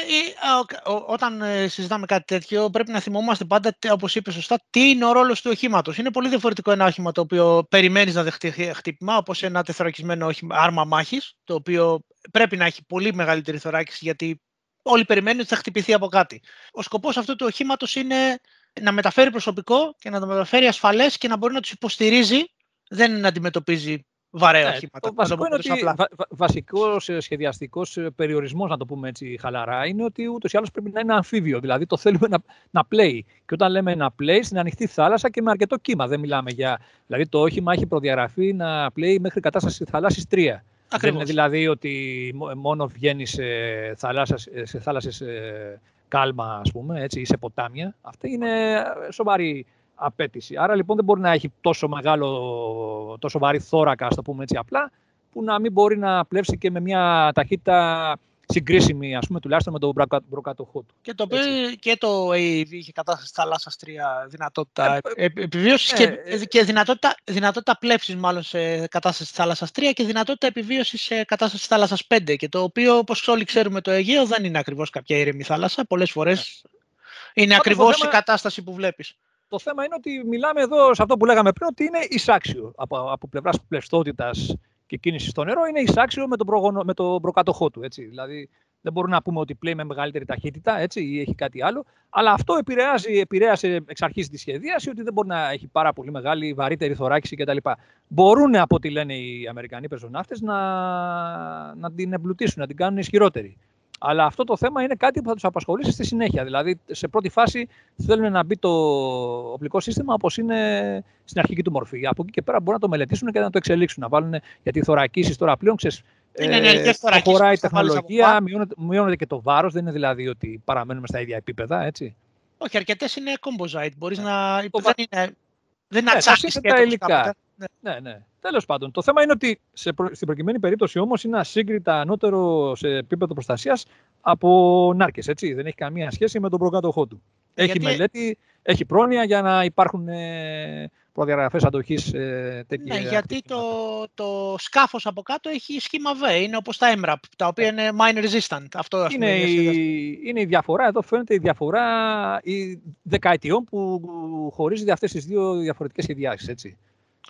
όταν ε, συζητάμε κάτι τέτοιο, πρέπει να θυμόμαστε πάντα, όπως είπε σωστά, τι είναι ο ρόλος του οχήματος. Είναι πολύ διαφορετικό ένα όχημα το οποίο περιμένεις να δεχτεί χτύπημα, όπως ένα τεθωρακισμένο άρμα μάχης, το οποίο πρέπει να έχει πολύ μεγαλύτερη θωράκιση, γιατί όλοι περιμένουν ότι θα χτυπηθεί από κάτι. Ο σκοπός αυτού του οχήματος είναι να μεταφέρει προσωπικό και να το μεταφέρει ασφαλές και να μπορεί να τους υποστηρίζει, δεν να αντιμετωπίζει βαρέα ναι, οχήματα. Το βασικό είναι ότι βα, βασικός σχεδιαστικός περιορισμός, να το πούμε έτσι χαλαρά, είναι ότι ούτως ή άλλως πρέπει να είναι αμφίβιο. Δηλαδή το θέλουμε να, να πλέει. Και όταν λέμε να πλέει, στην ανοιχτή θάλασσα και με αρκετό κύμα. Δεν μιλάμε για. Δηλαδή το όχημα έχει προδιαγραφεί να πλέει μέχρι κατάσταση θαλάσσης 3. Δεν είναι δηλαδή ότι μόνο βγαίνει σε, θάλασσες, σε θάλασσες ε, κάλμα, ας πούμε, έτσι, ή σε ποτάμια. Αυτή είναι σοβαρή απέτηση. Άρα λοιπόν δεν μπορεί να έχει τόσο μεγάλο, τόσο βαρύ θώρακα, το πούμε έτσι απλά, που να μην μπορεί να πλεύσει και με μια ταχύτητα συγκρίσιμη, ας πούμε, τουλάχιστον με τον προκατοχό του. Και το, και το AAV είχε κατάσταση θάλασσα 3 δυνατότητα ε, επιβίωσης και, ε, και δυνατότητα, δυνατότητα πλεύσης μάλλον σε κατάσταση θάλασσα 3 και δυνατότητα επιβίωσης σε κατάσταση θάλασσα 5 και το οποίο όπως όλοι ξέρουμε το Αιγαίο δεν είναι ακριβώς κάποια ήρεμη θάλασσα, πολλές φορές ναι. είναι ακριβώς η κατάσταση που βλέπεις. Το θέμα είναι ότι μιλάμε εδώ σε αυτό που λέγαμε πριν, ότι είναι εισάξιο από, από πλευράς πλευστότητα και κίνησης στο νερό, είναι εισάξιο με τον, προγονο, με τον προκατοχό του. Έτσι. Δηλαδή, δεν μπορούμε να πούμε ότι πλέει με μεγαλύτερη ταχύτητα έτσι, ή έχει κάτι άλλο. Αλλά αυτό επηρεάζει, επηρέασε εξ αρχής τη σχεδίαση ότι δεν μπορεί να έχει πάρα πολύ μεγάλη βαρύτερη θωράκιση κτλ. Μπορούν, από ό,τι λένε οι Αμερικανοί πεζοναύτες, να, να την εμπλουτίσουν, να την κάνουν ισχυρότερη. Αλλά αυτό το θέμα είναι κάτι που θα τους απασχολήσει στη συνέχεια. Δηλαδή, σε πρώτη φάση θέλουν να μπει το οπλικό σύστημα όπως είναι στην αρχική του μορφή. Από εκεί και πέρα μπορούν να το μελετήσουν και να το εξελίξουν. Να βάλουν γιατί οι θωρακίσεις τώρα πλέον ξέρεις. Είναι ε, προχωράει η τεχνολογία, μειώνεται, μειώνεται, και το βάρος. Δεν είναι δηλαδή ότι παραμένουμε στα ίδια επίπεδα. Έτσι. Όχι, αρκετές είναι composite. Μπορείς να. Το... Δεν είναι, δεν είναι ναι, τα υλικά. Ναι, ναι. ναι. Τέλος πάντων, το θέμα είναι ότι σε στην προκειμένη περίπτωση όμως είναι ασύγκριτα ανώτερο σε επίπεδο προστασίας από νάρκες. Δεν έχει καμία σχέση με τον προκάτοχό του. Έχει μελέτη, έχει πρόνοια για να υπάρχουν ε, προδιαγραφές αντοχής ε, τέτοια. Ναι, γιατί το, το σκάφος από κάτω έχει σχήμα V. Είναι όπως τα MRAP, τα οποία είναι mine resistant. Αυτό είναι, η, είναι η διαφορά. Εδώ φαίνεται η διαφορά η δεκαετιών που χωρίζει αυτές τις δύο διαφορετικές σχεδιάσεις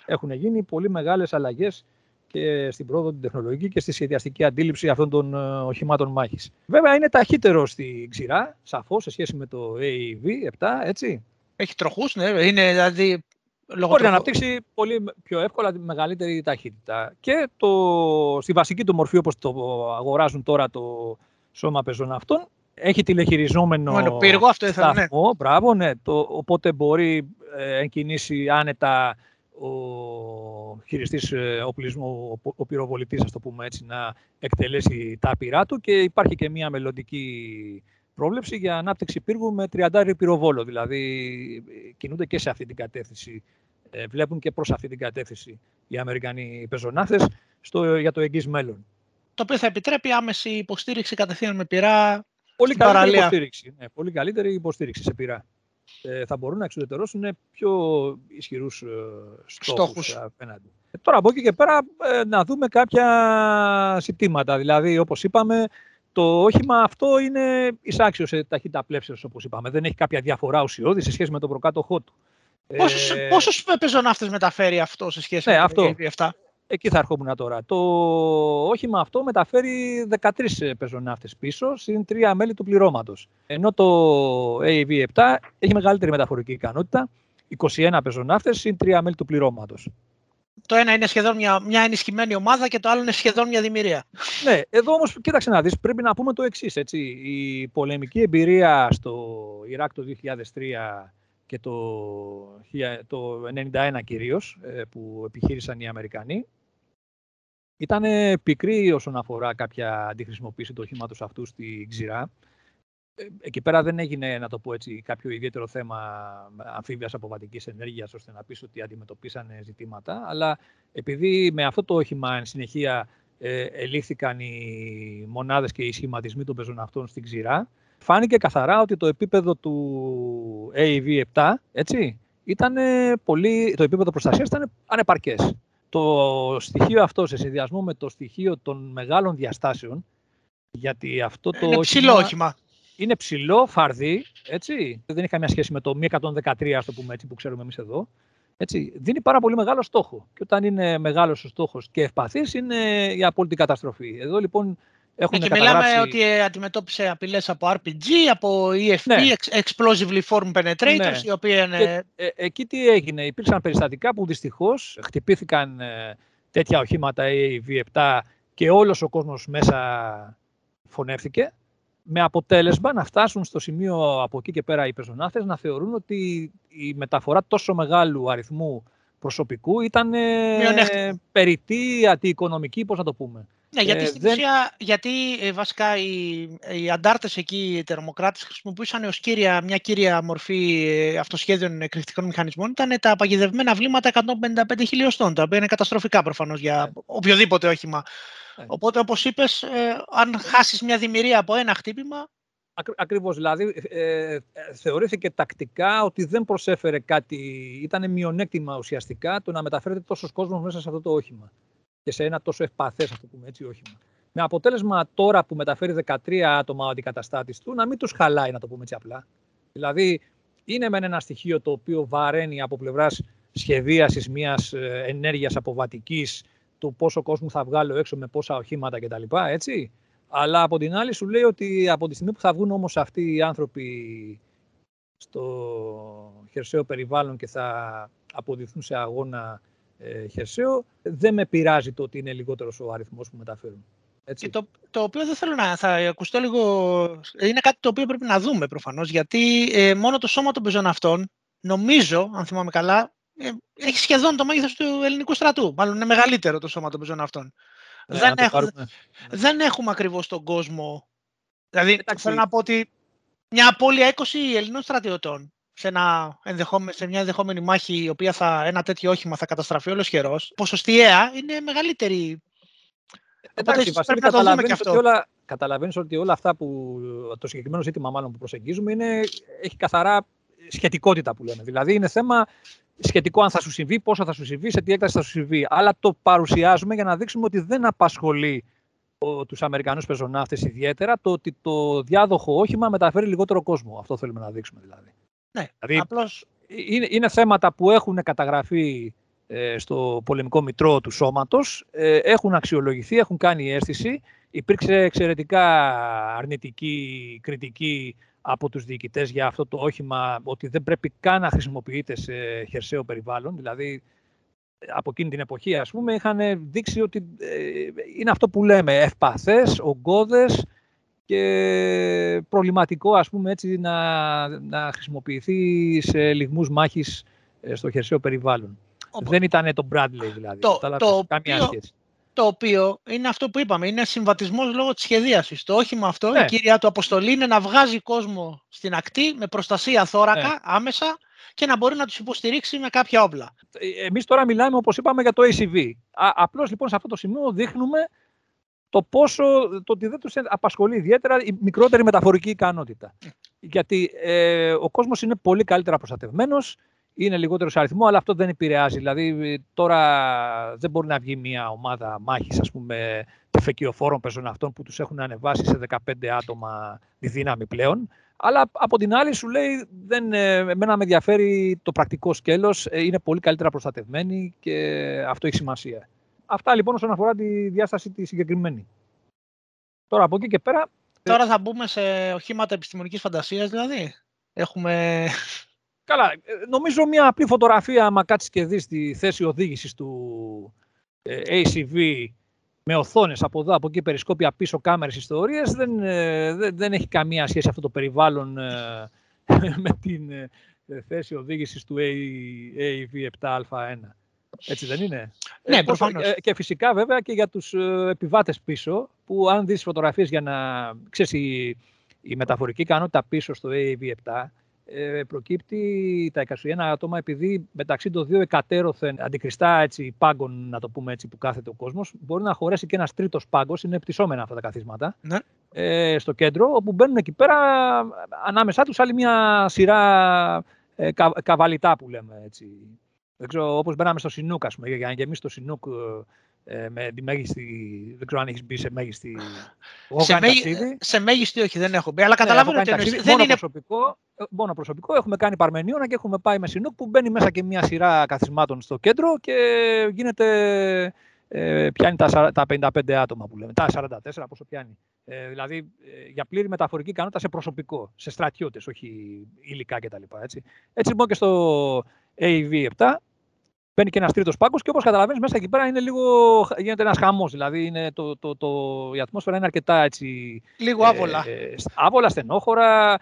έχουν γίνει πολύ μεγάλες αλλαγές και στην πρόοδο την τεχνολογική και στη σχεδιαστική αντίληψη αυτών των ε, οχημάτων μάχης. Βέβαια είναι ταχύτερο στην ξηρά, σαφώς, σε σχέση με το AEV7, έτσι. Έχει τροχούς, ναι, είναι δηλαδή... Λόγω Μπορεί να αναπτύξει πολύ πιο εύκολα τη μεγαλύτερη ταχύτητα. Και το, στη βασική του μορφή, όπως το αγοράζουν τώρα το σώμα πεζοναυτών, έχει τηλεχειριζόμενο Μόνο, πύργο, αυτό ήθελα, ναι. Μπράβο, ναι. Το, οπότε μπορεί ε, εγκινήσει άνετα ο χειριστής ε, οπλισμού, ο πυροβολητής, ας το πούμε έτσι, να εκτελέσει τα πυρά του και υπάρχει και μια μελλοντική πρόβλεψη για ανάπτυξη πύργου με 30 πυροβόλο. Δηλαδή κινούνται και σε αυτή την κατεύθυνση ε, βλέπουν και προς αυτή την κατεύθυνση οι Αμερικανοί πεζοναύτες για το εγγύς μέλλον. Το οποίο θα επιτρέπει άμεση υποστήριξη κατευθείαν με πειρά Πολύ καλύτερη υποστήριξη. Ναι, πολύ καλύτερη υποστήριξη σε πειρά. Ε, θα μπορούν να εξουδετερώσουν πιο ισχυρούς ε, στόχους, απέναντι. Ε, τώρα από εκεί και πέρα ε, να δούμε κάποια ζητήματα. Δηλαδή, όπως είπαμε, το όχημα αυτό είναι εισάξιος σε ταχύτητα πλεύσεως, όπως είπαμε. Δεν έχει κάποια διαφορά ουσιώδη σε σχέση με τον προκάτοχό του. Πόσους, ε... πόσους πεζοναύτες μεταφέρει αυτό σε σχέση ναι, με αυτό. το Εκεί θα ερχόμουν τώρα. Το όχημα αυτό μεταφέρει 13 πεζοναύτες πίσω, συν τρία μέλη του πληρώματος. Ενώ το AV7 έχει μεγαλύτερη μεταφορική ικανότητα, 21 πεζοναύτες συν τρία μέλη του πληρώματος. Το ένα είναι σχεδόν μια, μια ενισχυμένη ομάδα και το άλλο είναι σχεδόν μια δημιουργία. Ναι, εδώ όμως κοίταξε να δεις, πρέπει να πούμε το εξής. Η πολεμική εμπειρία στο Ιράκ το 2003 και το, το 1991 κυρίως, ε, που επιχείρησαν οι Αμερικανοί, ήταν πικρή όσον αφορά κάποια αντιχρησιμοποίηση του οχήματος αυτού στη ξηρά. Ε, εκεί πέρα δεν έγινε, να το πω έτσι, κάποιο ιδιαίτερο θέμα αμφίβιας αποβατικής ενέργειας, ώστε να πεις ότι αντιμετωπίσαν ζητήματα, αλλά επειδή με αυτό το όχημα εν συνεχεία ε, ελήφθηκαν οι μονάδες και οι σχηματισμοί των πεζοναυτών στην ξηρά, φάνηκε καθαρά ότι το επίπεδο του AV7, έτσι, ήταν πολύ, το επίπεδο προστασίας ήταν ανεπαρκές. Το στοιχείο αυτό σε συνδυασμό με το στοιχείο των μεγάλων διαστάσεων, γιατί αυτό το είναι ψηλό όχημα. Είναι ψηλό, φαρδί, έτσι. Δεν έχει καμία σχέση με το 113, ας το πούμε έτσι, που ξέρουμε εμείς εδώ. Έτσι, δίνει πάρα πολύ μεγάλο στόχο. Και όταν είναι μεγάλος ο στόχος και ευπαθής, είναι η απόλυτη καταστροφή. Εδώ λοιπόν έχουν και καταγράψει... μιλάμε ότι αντιμετώπισε απειλές από RPG, από EFP, ναι. Explosively Formed Penetrators, ναι. οι οποίοι είναι... Και, ε, εκεί τι έγινε, υπήρξαν περιστατικά που δυστυχώς χτυπήθηκαν ε, τέτοια οχήματα AV7 και όλος ο κόσμος μέσα φωνεύτηκε με αποτέλεσμα να φτάσουν στο σημείο από εκεί και πέρα οι πεζοναύτες να θεωρούν ότι η μεταφορά τόσο μεγάλου αριθμού προσωπικού ήταν ε, περιττή, αντιοικονομική, πώς να το πούμε. Ναι, γιατί ε, στην δεν... ουσία, γιατί ε, βασικά οι, οι αντάρτες εκεί, οι τερμοκράτες, χρησιμοποιούσαν ως κύρια, μια κύρια μορφή ε, αυτοσχέδιων εκρηκτικών μηχανισμών, ήταν τα παγιδευμένα βλήματα 155 χιλιοστών, τα οποία είναι καταστροφικά προφανώς για ναι. οποιοδήποτε όχημα. Ναι. Οπότε, όπως είπες, ε, αν χάσεις μια δημιουργία από ένα χτύπημα, Ακριβώς, δηλαδή ε, θεωρήθηκε τακτικά ότι δεν προσέφερε κάτι, ήταν μειονέκτημα ουσιαστικά το να μεταφέρεται τόσος κόσμος μέσα σε αυτό το όχημα και σε ένα τόσο ευπαθές, ας το πούμε έτσι, όχημα. Με αποτέλεσμα τώρα που μεταφέρει 13 άτομα ο αντικαταστάτης του να μην τους χαλάει, να το πούμε έτσι απλά. Δηλαδή, είναι με ένα στοιχείο το οποίο βαραίνει από πλευράς σχεδίασης μιας ε, ενέργειας αποβατικής, του πόσο κόσμο θα βγάλω έξω με πόσα οχήματα κτλ. Έτσι. Αλλά από την άλλη σου λέει ότι από τη στιγμή που θα βγουν όμως αυτοί οι άνθρωποι στο χερσαίο περιβάλλον και θα αποδειχθούν σε αγώνα ε, χερσαίο, δεν με πειράζει το ότι είναι λιγότερος ο αριθμός που μεταφέρουν. Έτσι. Και το, το οποίο δεν θέλω να θα ακουστώ λίγο. Είναι κάτι το οποίο πρέπει να δούμε προφανώς. Γιατί ε, μόνο το σώμα των πεζών αυτών, νομίζω, αν θυμάμαι καλά, ε, έχει σχεδόν το μέγεθος του ελληνικού στρατού. Μάλλον είναι μεγαλύτερο το σώμα των πεζών αυτών. Ναι, δεν, έχουμε, δεν έχουμε ακριβώς τον κόσμο. Δηλαδή, Εντάξει. θέλω να πω ότι μια απώλεια 20 Ελληνών στρατιωτών σε, ένα σε μια ενδεχόμενη μάχη η οποία θα, ένα τέτοιο όχημα θα καταστραφεί όλος καιρός, ποσοστιαία είναι μεγαλύτερη. Εντάξει, Βασίλη, καταλαβαίνεις, αυτό. Ότι όλα, καταλαβαίνεις ότι όλα αυτά που το συγκεκριμένο ζήτημα μάλλον που προσεγγίζουμε είναι, έχει καθαρά σχετικότητα που λέμε. Δηλαδή είναι θέμα σχετικό αν θα σου συμβεί, πόσο θα σου συμβεί, σε τι έκταση θα σου συμβεί. Αλλά το παρουσιάζουμε για να δείξουμε ότι δεν απασχολεί τους Αμερικανούς πεζοναύτες ιδιαίτερα το ότι το διάδοχο όχημα μεταφέρει λιγότερο κόσμο. Αυτό θέλουμε να δείξουμε δηλαδή. Ναι, δηλαδή, απλώς... είναι, είναι θέματα που έχουν καταγραφεί ε, στο πολεμικό μητρό του σώματος, ε, έχουν αξιολογηθεί, έχουν κάνει αίσθηση. Υπήρξε εξαιρετικά αρνητική κριτική από τους διοικητές για αυτό το όχημα, ότι δεν πρέπει καν να χρησιμοποιείται σε χερσαίο περιβάλλον. Δηλαδή, από εκείνη την εποχή, ας πούμε, είχαν δείξει ότι ε, είναι αυτό που λέμε, ευπαθές, ογκώδες, και προβληματικό ας πούμε έτσι να, να χρησιμοποιηθεί σε λιγμούς μάχης ε, στο χερσαίο περιβάλλον. Δεν ήταν το Bradley δηλαδή. Το, το, καμία οποίο, σχέση. το οποίο είναι αυτό που είπαμε, είναι συμβατισμός λόγω της σχεδίασης. Το όχημα αυτό, ναι. η κυρία του αποστολή είναι να βγάζει κόσμο στην ακτή με προστασία θώρακα ναι. άμεσα και να μπορεί να τους υποστηρίξει με κάποια όπλα. Ε, Εμείς τώρα μιλάμε, όπως είπαμε, για το ACV. Απλώς λοιπόν σε αυτό το σημείο δείχνουμε το πόσο, το ότι δεν τους απασχολεί ιδιαίτερα η μικρότερη μεταφορική ικανότητα. Γιατί ε, ο κόσμος είναι πολύ καλύτερα προστατευμένος, είναι λιγότερος σε αριθμό, αλλά αυτό δεν επηρεάζει. Δηλαδή, τώρα δεν μπορεί να βγει μια ομάδα μάχης, ας πούμε, τεφεκιοφόρων αυτών που τους έχουν ανεβάσει σε 15 άτομα τη δύναμη πλέον. Αλλά από την άλλη σου λέει, δεν, ε, εμένα με ενδιαφέρει το πρακτικό σκέλος, ε, είναι πολύ καλύτερα προστατευμένοι και αυτό έχει σημασία. Αυτά λοιπόν όσον αφορά τη διάσταση τη συγκεκριμένη. Τώρα από εκεί και πέρα... Τώρα θα μπούμε σε οχήματα επιστημονικής φαντασίας δηλαδή. Έχουμε... Καλά, ε, νομίζω μια απλή φωτογραφία, άμα κάτσεις και δεις τη θέση οδήγησης του ACV με οθόνες από εδώ, από εκεί, περισκόπια πίσω, κάμερες, ιστορίες, δεν, ε, δεν, δεν έχει καμία σχέση αυτό το περιβάλλον ε, με την ε, θέση οδήγησης του AV7α1. Έτσι δεν είναι; Ναι, προφανώς. Και φυσικά βέβαια και για τους επιβάτες πίσω, που αν δεις φωτογραφίες για να ξέρεις η, η μεταφορική ικανότητα πίσω στο AV7, ε, προκύπτει τα 21 άτομα επειδή μεταξύ των δύο εκατέρωθεν αντικριστά έτσι, πάγκων, να το πούμε έτσι, που κάθεται ο κόσμος, μπορεί να χωρέσει και ένας τρίτος πάγκος, είναι πτυσσόμενα αυτά τα καθίσματα, ναι. ε, στο κέντρο, όπου μπαίνουν εκεί πέρα ανάμεσά τους άλλη μια σειρά ε, κα, καβαλητά που λέμε. Έτσι. Δεν ξέρω, όπως μπαίναμε στο Σινούκ, ας πούμε, για να γεμίσει το Σινούκ ε, με τη μέγιστη, δεν ξέρω αν έχεις μπει σε μέγιστη. σε, μέγι, σε μέγιστη όχι, δεν έχω μπει, αλλά ναι, καταλαβαίνω ότι δεν μόνο είναι... Προσωπικό, ε, μόνο προσωπικό, έχουμε κάνει Παρμενίωνα και έχουμε πάει με Σινούκ που μπαίνει μέσα και μια σειρά καθισμάτων στο κέντρο και γίνεται, ε, πιάνει τα, τα 55 άτομα που λέμε, τα 44 πόσο πιάνει. Ε, δηλαδή ε, για πλήρη μεταφορική ικανότητα σε προσωπικό, σε στρατιώτες, όχι υλικά κτλ. Έτσι. έτσι λοιπόν και στο AV7 Μπαίνει και ένας τρίτος πάγκος και όπως καταλαβαίνεις, μέσα εκεί πέρα είναι λίγο, γίνεται ένας χαμός. Δηλαδή είναι το, το, το, η ατμόσφαιρα είναι αρκετά έτσι. Λίγο άβολα. Ε, άβολα, στενόχωρα.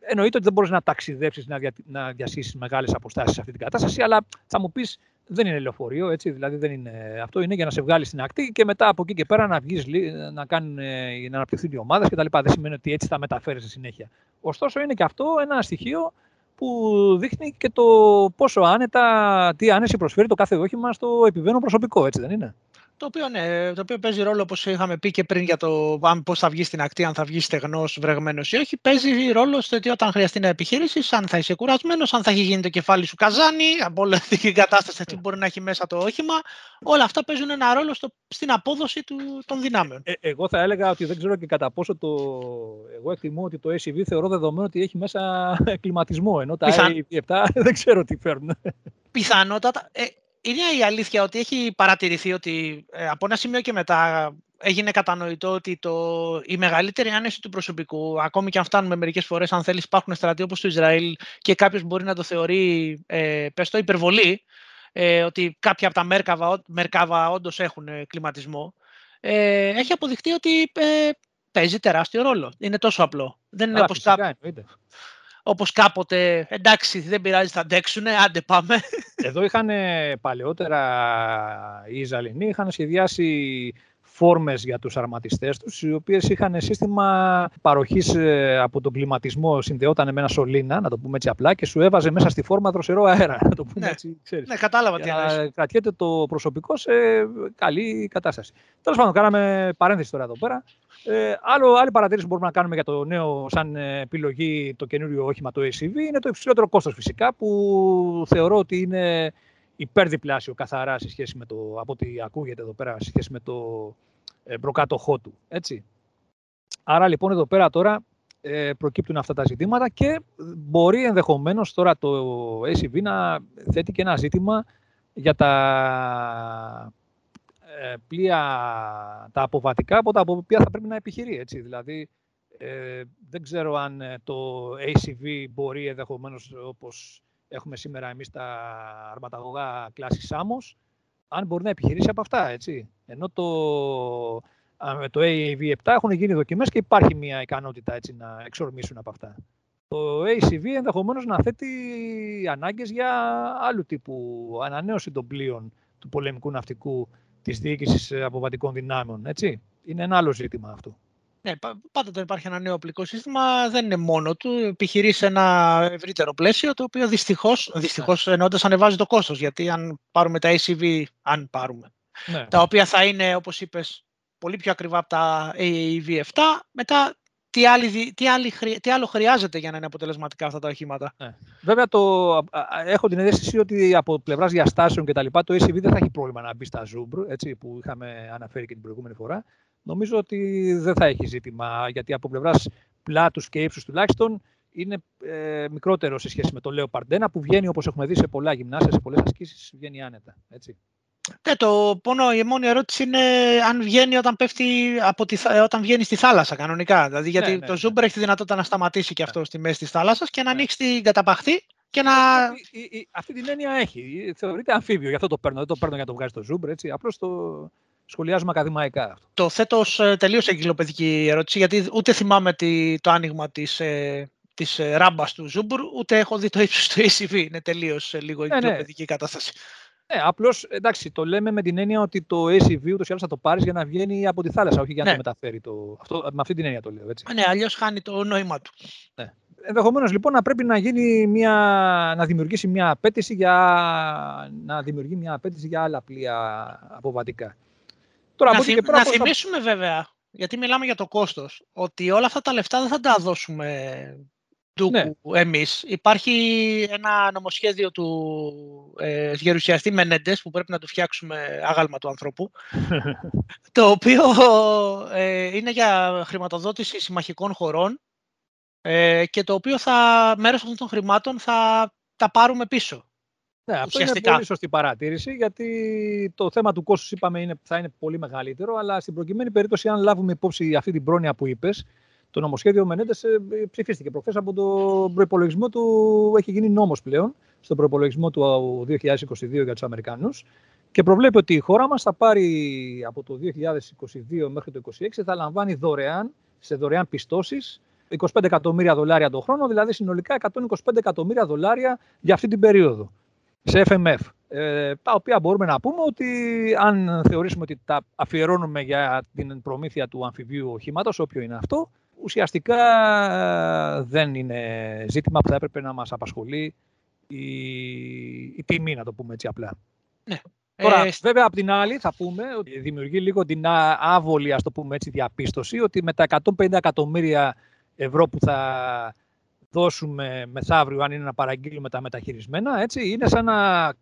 Εννοείται ότι δεν μπορείς να ταξιδέψεις, να, δια, να διασύσεις μεγάλες αποστάσεις σε αυτή την κατάσταση, αλλά θα μου πεις δεν είναι λεωφορείο, έτσι, δηλαδή δεν είναι, αυτό είναι για να σε βγάλει στην ακτή και μετά από εκεί και πέρα να βγεις, να, κάνουν, να αναπτυχθούν οι ομάδες κτλ. Δεν σημαίνει ότι έτσι θα μεταφέρεις στη συνέχεια. Ωστόσο είναι και αυτό ένα στοιχείο που δείχνει και το πόσο άνετα, τι άνεση προσφέρει το κάθε όχημα στο επιβαίνον προσωπικό, έτσι δεν είναι; Το οποίο, ναι, το οποίο παίζει ρόλο, όπως είχαμε πει και πριν για το αν πώς θα βγει στην ακτή, αν θα βγει στεγνός, βρεγμένος ή όχι, παίζει ρόλο στο ότι όταν χρειαστεί να επιχειρήσει, αν θα είσαι κουρασμένος, αν θα έχει γίνει το κεφάλι σου καζάνι, από όλη την κατάσταση τι μπορεί να έχει μέσα το όχημα. Όλα αυτά παίζουν ένα ρόλο στο, στην απόδοση του, των δυνάμεων. Ε, εγώ θα έλεγα ότι δεν ξέρω και κατά πόσο το. Εγώ εκτιμώ ότι το SUV θεωρώ δεδομένο ότι έχει μέσα κλιματισμό, ενώ τα Πιθαν... 7 δεν ξέρω τι φέρνουν. Πιθανότατα. Ε, είναι η αλήθεια ότι έχει παρατηρηθεί ότι ε, από ένα σημείο και μετά έγινε κατανοητό ότι το, η μεγαλύτερη άνεση του προσωπικού, ακόμη και αν φτάνουμε μερικές φορές, αν θέλεις, υπάρχουν στρατοί όπως το Ισραήλ και κάποιος μπορεί να το θεωρεί, ε, πες το, υπερβολή, ε, ότι κάποια από τα Μέρκαβα, Μέρκαβα όντως έχουν ε, κλιματισμό, ε, έχει αποδειχτεί ότι ε, παίζει τεράστιο ρόλο. Είναι τόσο απλό. Δεν είναι όπως όπως κάποτε, εντάξει δεν πειράζει θα αντέξουν, άντε πάμε. Εδώ είχαν παλαιότερα οι Ισραηλινοί, είχαν σχεδιάσει φόρμες για τους αρματιστές τους, οι οποίες είχαν σύστημα παροχής ε, από τον κλιματισμό, συνδεόταν με ένα σωλήνα, να το πούμε έτσι απλά, και σου έβαζε μέσα στη φόρμα δροσερό αέρα, να το πούμε ναι. έτσι, ξέρεις. Ναι, κατάλαβα τι εννοείς. Κρατιέται το προσωπικό σε καλή κατάσταση. Τέλος πάντων, κάναμε παρένθεση τώρα εδώ πέρα. Ε, άλλο, άλλη παρατήρηση που μπορούμε να κάνουμε για το νέο σαν επιλογή το καινούριο όχημα το ACV είναι το υψηλότερο κόστος φυσικά που θεωρώ ότι είναι υπερδιπλάσιο καθαρά σε σχέση με το, από ό,τι ακούγεται εδώ πέρα, σε σχέση με το ε, προκάτοχό του. Έτσι. Άρα λοιπόν εδώ πέρα τώρα ε, προκύπτουν αυτά τα ζητήματα και μπορεί ενδεχομένως τώρα το ACV να θέτει και ένα ζήτημα για τα ε, πλοία τα αποβατικά από τα οποία θα πρέπει να επιχειρεί. Έτσι. Δηλαδή, ε, δεν ξέρω αν ε, το ACV μπορεί ενδεχομένως όπως έχουμε σήμερα εμείς τα αρματαγωγά κλάσης Samos, αν μπορεί να επιχειρήσει από αυτά, έτσι. Ενώ το, με το AAV7 έχουν γίνει δοκιμές και υπάρχει μια ικανότητα έτσι, να εξορμήσουν από αυτά. Το ACV ενδεχομένως να θέτει ανάγκες για άλλου τύπου ανανέωση των πλοίων του πολεμικού ναυτικού της διοίκησης αποβατικών δυνάμεων, έτσι. Είναι ένα άλλο ζήτημα αυτό. Ναι, πάντοτε υπάρχει ένα νέο οπλικό σύστημα, δεν είναι μόνο του. Επιχειρείς σε ένα ευρύτερο πλαίσιο, το οποίο δυστυχώς, δυστυχώς ναι. εννοώντας ανεβάζει το κόστος. Γιατί αν πάρουμε τα ACV, αν πάρουμε, ναι. τα οποία θα είναι, όπως είπες, πολύ πιο ακριβά από τα AAV7, μετά τι, άλλη, τι, άλλη, τι άλλο χρειάζεται για να είναι αποτελεσματικά αυτά τα οχήματα; Ναι. Βέβαια, το, έχω την αίσθηση ότι από πλευράς διαστάσεων και τα λοιπά, το ACV δεν θα έχει πρόβλημα να μπει στα Zoom, έτσι, που είχαμε αναφέρει και την προηγούμενη φορά. Νομίζω ότι δεν θα έχει ζήτημα, γιατί από πλευράς πλάτους και ύψους τουλάχιστον είναι ε, μικρότερο σε σχέση με το Λέω Παρντένα, που βγαίνει όπως έχουμε δει σε πολλά γυμνάσια, σε πολλές ασκήσεις, βγαίνει άνετα. Έτσι. Ναι, το πόνο, η μόνη ερώτηση είναι αν βγαίνει όταν, πέφτει από τη, όταν βγαίνει στη θάλασσα κανονικά. Δηλαδή, γιατί ναι, ναι, το Zoomer ναι. έχει τη δυνατότητα να σταματήσει και αυτό στη μέση της θάλασσας και να ανοίξει την καταπαχτή και να. Η, η, η, αυτή την έννοια έχει. Θεωρείται αμφίβιο, γι' αυτό το παίρνω. Δεν το παίρνω για να το βγάζει το Zoomer. Έτσι. Απλώς το σχολιάζουμε ακαδημαϊκά. Το θέτω ως ε, τελείως εγκυλοπαιδική ερώτηση, γιατί ούτε θυμάμαι το άνοιγμα της ε, της ε, ράμπας του Ζούμπουρ, ούτε έχω δει το ύψος του ACV. Είναι τελείως λίγο ναι, εγκυλοπαιδική κατάσταση. Ναι, απλώς εντάξει, το λέμε με την έννοια ότι το SUV ούτως ή άλλως θα το πάρεις για να βγαίνει από τη θάλασσα, όχι για να ναι. το μεταφέρει. Το... Αυτό, με αυτή την έννοια το λέω. Έτσι. Ναι, αλλιώς χάνει το νόημα του. Ναι. Ενδεχομένως λοιπόν να πρέπει να, γίνει μια, να δημιουργήσει μια απέτηση για, να δημιουργεί μια απέτηση για άλλα πλοία αποβατικά. Τώρα, να, θυμ, να θυμίσουμε βέβαια, γιατί μιλάμε για το κόστος, ότι όλα αυτά τα λεφτά δεν θα τα δώσουμε ντούκου ναι. εμείς. Υπάρχει ένα νομοσχέδιο του ε, γερουσιαστή Μενέντες που πρέπει να του φτιάξουμε άγαλμα του ανθρώπου το οποίο ε, είναι για χρηματοδότηση συμμαχικών χωρών ε, και το οποίο θα, μέρος αυτών των χρημάτων θα τα πάρουμε πίσω. Ναι, αυτό είναι πολύ σωστή παρατήρηση, γιατί το θέμα του κόστους είπαμε είναι, θα είναι πολύ μεγαλύτερο, αλλά στην προκειμένη περίπτωση, αν λάβουμε υπόψη αυτή την πρόνοια που είπες, το νομοσχέδιο Μενέντες ε, ψηφίστηκε προχθές από τον προπολογισμό του. Έχει γίνει νόμος πλέον στον προπολογισμό του 2022 για τους Αμερικανούς. Και προβλέπει ότι η χώρα μας θα πάρει από το 2022 μέχρι το 2026 θα λαμβάνει δωρεάν, σε δωρεάν πιστώσεις 25 εκατομμύρια δολάρια το χρόνο, δηλαδή συνολικά 125 εκατομμύρια δολάρια για αυτή την περίοδο σε FMF. Ε, τα οποία μπορούμε να πούμε ότι αν θεωρήσουμε ότι τα αφιερώνουμε για την προμήθεια του αμφιβίου οχήματος, όποιο είναι αυτό, ουσιαστικά ε, δεν είναι ζήτημα που θα έπρεπε να μας απασχολεί η, η τιμή, να το πούμε έτσι απλά. Ναι. Τώρα, ε, βέβαια, απ' την άλλη, θα πούμε ότι δημιουργεί λίγο την άβολη, ας το πούμε έτσι, διαπίστωση ότι με τα 150 εκατομμύρια ευρώ που θα δώσουμε μεθαύριο, αν είναι να παραγγείλουμε τα μεταχειρισμένα, έτσι, είναι σαν να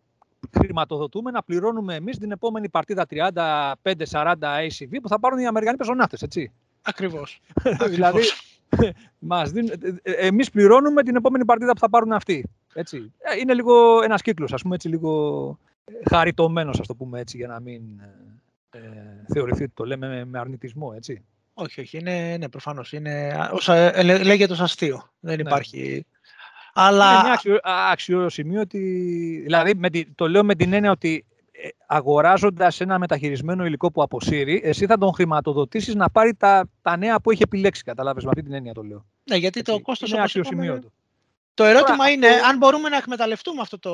χρηματοδοτούμε να πληρώνουμε εμείς την επόμενη παρτίδα 35-40 ACV που θα πάρουν οι Αμερικανοί πεζοναύτες, έτσι. Ακριβώς. δηλαδή, μας δίνουν, ε, εμείς πληρώνουμε την επόμενη παρτίδα που θα πάρουν αυτοί. Έτσι. Ε, είναι λίγο ένας κύκλος, ας πούμε, έτσι, λίγο ε, χαριτωμένος, ας το πούμε έτσι, για να μην ε, θεωρηθεί ότι το λέμε με αρνητισμό, έτσι. Όχι, όχι, είναι, ναι, προφανώς. Είναι, όσα, λέγεται ως αστείο. Δεν ναι. υπάρχει... Αλλά... Είναι μια άξιο, σημείο ότι... Δηλαδή, με το λέω με την έννοια ότι ε, αγοράζοντας ένα μεταχειρισμένο υλικό που αποσύρει, εσύ θα τον χρηματοδοτήσεις να πάρει τα, τα νέα που έχει επιλέξει. Κατάλαβες με αυτή την έννοια το λέω. Ναι, γιατί το κόστος είναι άξιο σημείο του. Το ερώτημα είναι αν μπορούμε να εκμεταλλευτούμε αυτό το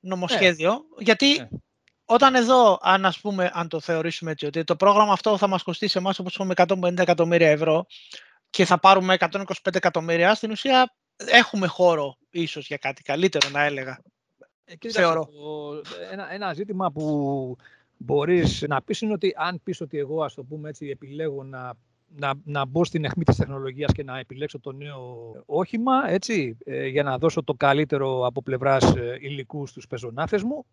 νομοσχέδιο, ναι. γιατί ναι. Όταν εδώ, αν, ας πούμε, αν το θεωρήσουμε έτσι, ότι το πρόγραμμα αυτό θα μας κοστίσει εμάς όπως είπαμε 150 εκατομμύρια ευρώ και θα πάρουμε 125 εκατομμύρια, στην ουσία έχουμε χώρο ίσως για κάτι καλύτερο να έλεγα. Ε, θεωρώ. ένα, ένα ζήτημα που μπορείς να πεις είναι ότι αν πεις ότι εγώ ας το πούμε έτσι επιλέγω να, να, να μπω στην αιχμή της τεχνολογίας και να επιλέξω το νέο όχημα έτσι, ε, για να δώσω το καλύτερο από πλευράς ε, υλικού στους πεζονάφες μου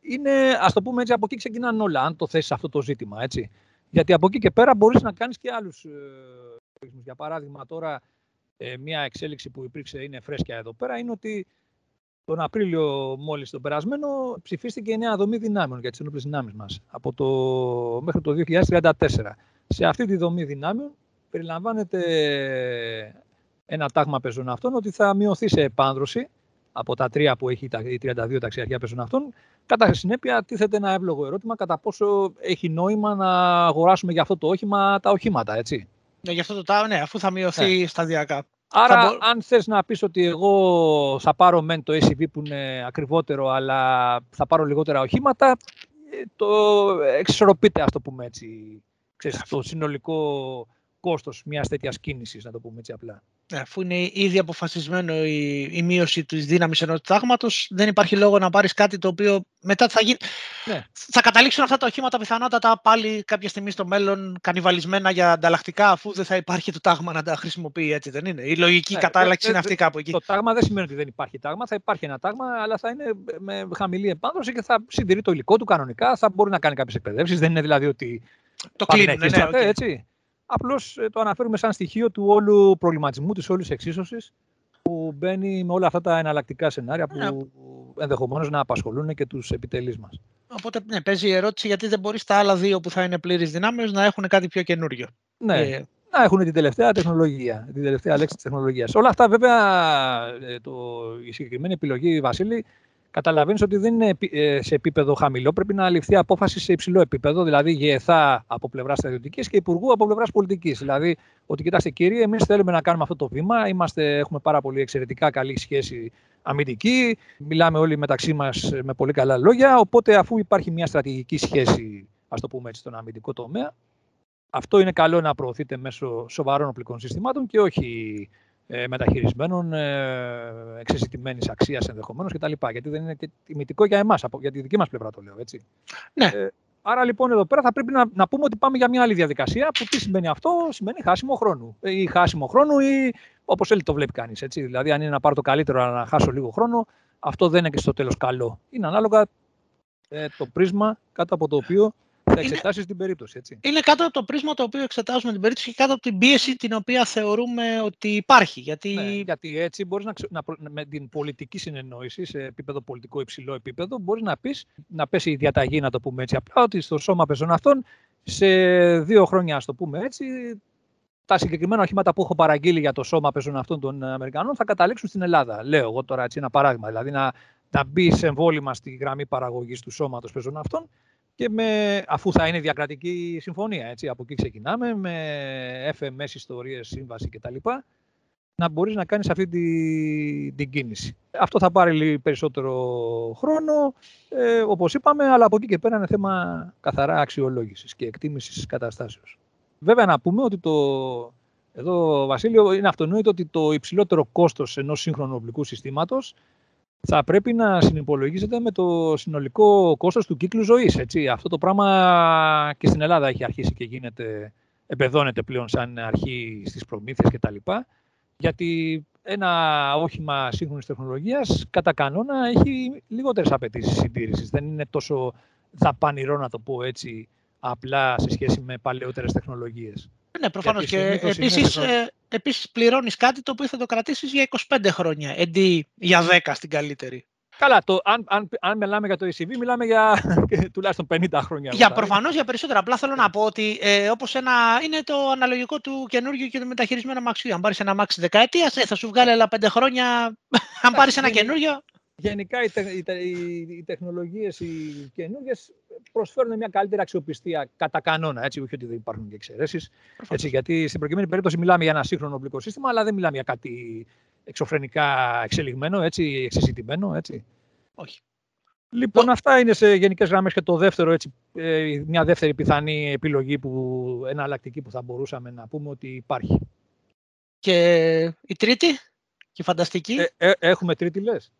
είναι, ας το πούμε έτσι, από εκεί ξεκινάνε όλα, αν το θέσεις αυτό το ζήτημα, έτσι. Γιατί από εκεί και πέρα μπορείς να κάνεις και άλλους ε, Για παράδειγμα, τώρα ε, μια εξέλιξη που υπήρξε, είναι φρέσκια εδώ πέρα, είναι ότι τον Απρίλιο μόλις τον περασμένο ψηφίστηκε η νέα δομή δυνάμεων για τις ενόπλες δυνάμεις μας από το, μέχρι το 2034. Σε αυτή τη δομή δυνάμεων περιλαμβάνεται ένα τάγμα πεζοναυτών ότι θα μειωθεί σε επάνδρωση από τα τρία που έχει η 32 ταξιαρχία πεζοναυτών. Κατά συνέπεια, τίθεται ένα εύλογο ερώτημα κατά πόσο έχει νόημα να αγοράσουμε για αυτό το όχημα τα οχήματα, έτσι. Ναι, γι' αυτό το ναι, αφού θα μειωθεί ναι. σταδιακά. Άρα, αν θες να πεις ότι εγώ θα πάρω μεν το SUV που είναι ακριβότερο, αλλά θα πάρω λιγότερα οχήματα, ε, το εξισορροπείται, ας το πούμε έτσι, ξέρεις, το συνολικό κόστος μιας τέτοιας κίνησης, να το πούμε έτσι απλά. Ναι, αφού είναι ήδη αποφασισμένο η, η μείωση της δύναμης ενός τάγματο, δεν υπάρχει λόγο να πάρεις κάτι το οποίο μετά θα γίνει. Ναι. Θα καταλήξουν αυτά τα οχήματα πιθανότατα πάλι κάποια στιγμή στο μέλλον κανιβαλισμένα για ανταλλακτικά, αφού δεν θα υπάρχει το τάγμα να τα χρησιμοποιεί έτσι, δεν είναι; Η λογική ναι, κατάλλαξη είναι αυτή κάπου εκεί. Το τάγμα δεν σημαίνει ότι δεν υπάρχει τάγμα. Θα υπάρχει ένα τάγμα, αλλά θα είναι με χαμηλή επάνδρωση και θα συντηρεί το υλικό του κανονικά. Θα μπορεί να κάνει κάποιες εκπαιδεύσεις. Δεν είναι δηλαδή ότι. Το κλείνουν, ναι, ναι, έτσι. Απλώς ε, το αναφέρουμε σαν στοιχείο του όλου προβληματισμού, της όλης εξίσωσης που μπαίνει με όλα αυτά τα εναλλακτικά σενάρια που yeah. Ναι. ενδεχομένως να απασχολούν και τους επιτελείς μας. Οπότε ναι, παίζει η ερώτηση γιατί δεν μπορείς τα άλλα δύο που θα είναι πλήρη δυνάμεω να έχουν κάτι πιο καινούριο. Ναι. Ε, να έχουν την τελευταία τεχνολογία, την τελευταία λέξη της τεχνολογίας. Όλα αυτά, βέβαια, ε, το, η συγκεκριμένη επιλογή, Βασίλη, καταλαβαίνεις ότι δεν είναι ε, σε επίπεδο χαμηλό. Πρέπει να ληφθεί απόφαση σε υψηλό επίπεδο, δηλαδή ΓΕΘΑ από πλευράς στρατιωτικής και Υπουργού από πλευράς πολιτικής. Δηλαδή, ότι κοιτάξτε, κύριε, εμείς θέλουμε να κάνουμε αυτό το βήμα. Είμαστε, έχουμε πάρα πολύ εξαιρετικά καλή σχέση αμυντική. Μιλάμε όλοι μεταξύ μας με πολύ καλά λόγια. Οπότε, αφού υπάρχει μια στρατηγική σχέση, ας το πούμε έτσι, στον αμυντικό τομέα, αυτό είναι καλό να προωθείτε μέσω σοβαρών οπλικών συστημάτων και όχι ε, μεταχειρισμένων, ε, εξεζητημένη αξίας ενδεχομένως κτλ. Γιατί δεν είναι και τιμητικό για εμάς, για τη δική μας πλευρά το λέω έτσι. Ναι. Ε, άρα λοιπόν εδώ πέρα θα πρέπει να, να πούμε ότι πάμε για μια άλλη διαδικασία που τι σημαίνει αυτό, σημαίνει χάσιμο χρόνου. Ε, ή χάσιμο χρόνου ή όπως θέλει το βλέπει κανείς. Δηλαδή, αν είναι να πάρω το καλύτερο, αλλά να χάσω λίγο χρόνο, αυτό δεν είναι και στο τέλος καλό. Είναι ανάλογα ε, το πρίσμα κάτω από το οποίο θα εξετάσεις την περίπτωση. Έτσι. Είναι κάτω από το πρίσμα το οποίο εξετάζουμε την περίπτωση και κάτω από την πίεση την οποία θεωρούμε ότι υπάρχει. Γιατί, ναι, γιατί έτσι μπορείς να, να, με την πολιτική συνεννόηση σε επίπεδο πολιτικό υψηλό επίπεδο, μπορείς να πεις, να πέσει η διαταγή, να το πούμε έτσι απλά, ότι στο σώμα πεζών αυτών σε δύο χρόνια, ας το πούμε έτσι, τα συγκεκριμένα οχήματα που έχω παραγγείλει για το σώμα πεζών αυτών των Αμερικανών θα καταλήξουν στην Ελλάδα. Λέω εγώ τώρα έτσι ένα παράδειγμα. Δηλαδή να, να μπει σε εμβόλυμα στη γραμμή παραγωγής του σώματος πεζών αυτών και με, αφού θα είναι διακρατική συμφωνία. Έτσι, από εκεί ξεκινάμε με FMS, ιστορίες, σύμβαση κτλ. Να μπορείς να κάνεις αυτή τη, την κίνηση. Αυτό θα πάρει περισσότερο χρόνο, ε, όπως είπαμε, αλλά από εκεί και πέρα είναι θέμα καθαρά αξιολόγησης και εκτίμησης καταστάσεως. Βέβαια να πούμε ότι το, εδώ, Βασίλειο, είναι αυτονόητο ότι το υψηλότερο κόστος ενός σύγχρονου οπλικού συστήματος θα πρέπει να συνυπολογίζεται με το συνολικό κόστος του κύκλου ζωής. Έτσι. Αυτό το πράγμα και στην Ελλάδα έχει αρχίσει και γίνεται, επεδώνεται πλέον σαν αρχή στις προμήθειες κτλ. Γιατί ένα όχημα σύγχρονης τεχνολογίας κατά κανόνα έχει λιγότερες απαιτήσεις συντήρησης. Δεν είναι τόσο δαπανηρό να το πω έτσι απλά σε σχέση με παλαιότερες τεχνολογίες. Ναι, προφανώς. Και επίσης, ε, επίσης πληρώνεις κάτι το οποίο θα το κρατήσεις για 25 χρόνια, αντί για 10 στην καλύτερη. Καλά, το, αν, αν, αν μιλάμε για το ECV, μιλάμε για τουλάχιστον 50 χρόνια. Για προφανώς για περισσότερα. Απλά θέλω να πω ότι ε, όπως ένα, είναι το αναλογικό του καινούργιου και του μεταχειρισμένου αμαξιού. Αν πάρεις ένα αμάξι δεκαετίας, ε, θα σου βγάλει άλλα 5 χρόνια. αν πάρεις ένα καινούργιο. Γενικά οι, τε, οι, οι τεχνολογίες οι καινούργιες προσφέρουν μια καλύτερη αξιοπιστία κατά κανόνα, έτσι, όχι ότι δεν υπάρχουν και εξαιρέσεις. Γιατί στην προκειμένη περίπτωση μιλάμε για ένα σύγχρονο οπλικό σύστημα, αλλά δεν μιλάμε για κάτι εξωφρενικά εξελιγμένο, έτσι, εξεζητημένο. Έτσι. Όχι. Λοιπόν, το... αυτά είναι σε γενικές γραμμές και το δεύτερο, έτσι, ε, μια δεύτερη πιθανή επιλογή, που, εναλλακτική που θα μπορούσαμε να πούμε ότι υπάρχει. Και η τρίτη, και η φανταστική. Ε, ε, έχουμε τρίτη, λες;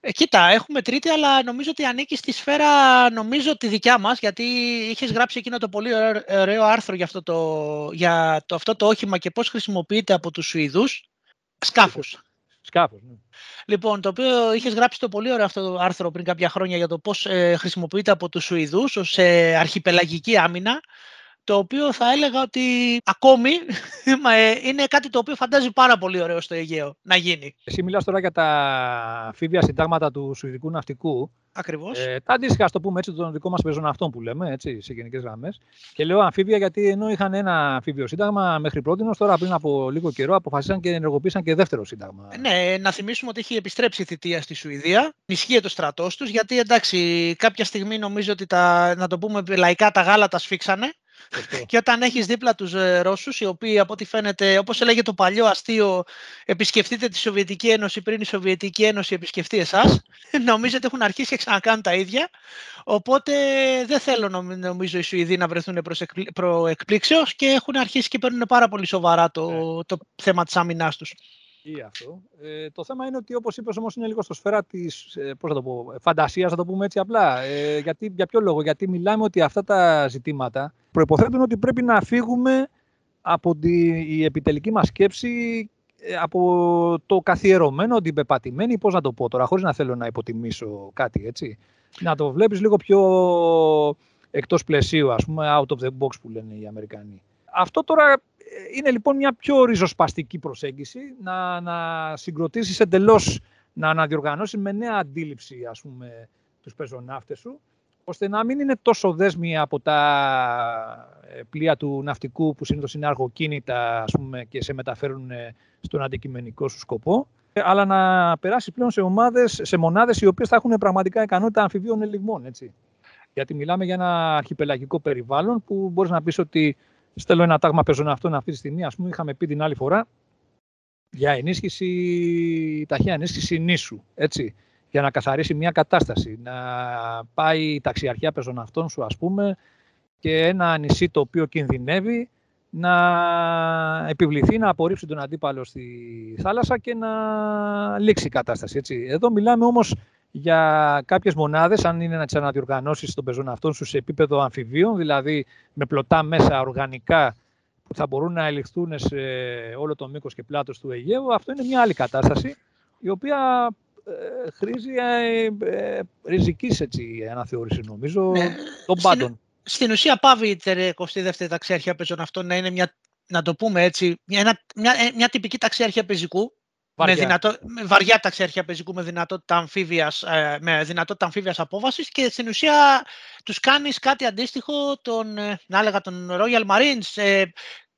Ε, κοίτα, έχουμε τρίτη, αλλά νομίζω ότι ανήκει στη σφαίρα, νομίζω, τη δικιά μας, γιατί είχες γράψει εκείνο το πολύ ωραίο άρθρο για αυτό το, για το, αυτό το όχημα και πώς χρησιμοποιείται από τους Σουηδούς. Σκάφους. Σκάφους, ναι. Λοιπόν, το οποίο είχες γράψει το πολύ ωραίο αυτό το άρθρο πριν κάποια χρόνια για το πώς ε, χρησιμοποιείται από τους Σουηδούς ως ε, αρχιπελαγική άμυνα το οποίο θα έλεγα ότι ακόμη ε, είναι κάτι το οποίο φαντάζει πάρα πολύ ωραίο στο Αιγαίο να γίνει. Εσύ μιλάς τώρα για τα αμφίβια συντάγματα του Σουηδικού Ναυτικού. Ακριβώς. Ε, τα αντίστοιχα, ας το πούμε έτσι, των δικών μας πεζών που λέμε, έτσι, σε γενικές γραμμές. Και λέω αμφίβια γιατί ενώ είχαν ένα αμφίβιο σύνταγμα μέχρι πρώτη, τώρα πριν από λίγο καιρό αποφασίσαν και ενεργοποίησαν και δεύτερο σύνταγμα. Ναι, να θυμίσουμε ότι έχει επιστρέψει η θητεία στη Σουηδία. Ισχύει το στρατός τους, γιατί εντάξει, κάποια στιγμή νομίζω ότι τα, να το πούμε λαϊκά τα γάλα τα σφίξανε Και όταν έχεις δίπλα τους ε, Ρώσους, οι οποίοι από ό,τι φαίνεται, όπως έλεγε το παλιό αστείο, επισκεφτείτε τη Σοβιετική Ένωση πριν η Σοβιετική Ένωση επισκεφτεί εσάς, νομίζω ότι έχουν αρχίσει και ξανακάνουν τα ίδια. Οπότε δεν θέλω νομίζω οι Σουηδοί να βρεθούν προεκπλήξεως και έχουν αρχίσει και παίρνουν πάρα πολύ σοβαρά το, ναι. το θέμα της άμυνάς τους. Αυτό. Ε, το θέμα είναι ότι, όπως είπες, όμως είναι λίγο στο σφαίρα της ε, φαντασίας, θα το πούμε έτσι απλά. Ε, γιατί, για ποιο λόγο, Γιατί μιλάμε ότι αυτά τα ζητήματα προποθέτουν ότι πρέπει να φύγουμε από τη, η επιτελική μας σκέψη ε, από το καθιερωμένο, την πεπατημένη, πώς να το πω τώρα, χωρίς να θέλω να υποτιμήσω κάτι, έτσι. Να το βλέπεις λίγο πιο εκτός πλαισίου, ας πούμε, out of the box που λένε οι Αμερικανοί. Αυτό τώρα είναι λοιπόν μια πιο ριζοσπαστική προσέγγιση, να, να συγκροτήσεις εντελώς, να αναδιοργανώσεις με νέα αντίληψη, ας πούμε, τους πεζοναύτες σου, ώστε να μην είναι τόσο δέσμοι από τα ε, πλοία του ναυτικού που συνήθως είναι αργοκίνητα ας πούμε, και σε μεταφέρουν ε, στον αντικειμενικό σου σκοπό, ε, αλλά να περάσει πλέον σε, ομάδες, σε μονάδες οι οποίες θα έχουν πραγματικά ικανότητα αμφιβίων ελιγμών. Έτσι. Γιατί μιλάμε για ένα αρχιπελαγικό περιβάλλον που μπορείς να πεις ότι Στέλνω ένα τάγμα πεζοναυτών αυτή τη στιγμή. Α πούμε, είχαμε πει την άλλη φορά για ενίσχυση, ταχεία ενίσχυση νήσου. Έτσι, για να καθαρίσει μια κατάσταση. Να πάει η ταξιαρχία πεζοναυτών σου, ας πούμε, και ένα νησί το οποίο κινδυνεύει να επιβληθεί να απορρίψει τον αντίπαλο στη θάλασσα και να λήξει η κατάσταση. Έτσι. Εδώ μιλάμε όμως για κάποιες μονάδες, αν είναι να τι αναδιοργανώσει των πεζών αυτών σε επίπεδο αμφιβίων, δηλαδή με πλωτά μέσα οργανικά που θα μπορούν να ελιχθούν σε όλο το μήκος και πλάτος του Αιγαίου, αυτό είναι μια άλλη κατάσταση, η οποία ε, χρήζει ε, ε, ριζικής έτσι, αναθεώρηση, νομίζω, ναι. των πάντων. Στην, ουσία πάβει η 22η ταξιάρχεια πεζών αυτών να είναι μια, να το πούμε έτσι, μια, μια, μια τυπική ταξιάρχεια πεζικού, Βαριά. Με, δυνατό, με βαριά ταξιάρχεια πεζικού με δυνατότητα αμφίβιας, ε, με δυνατότητα αμφίβιας απόβασης και στην ουσία τους κάνεις κάτι αντίστοιχο τον, ε, να έλεγα, τον Royal Marines, ε,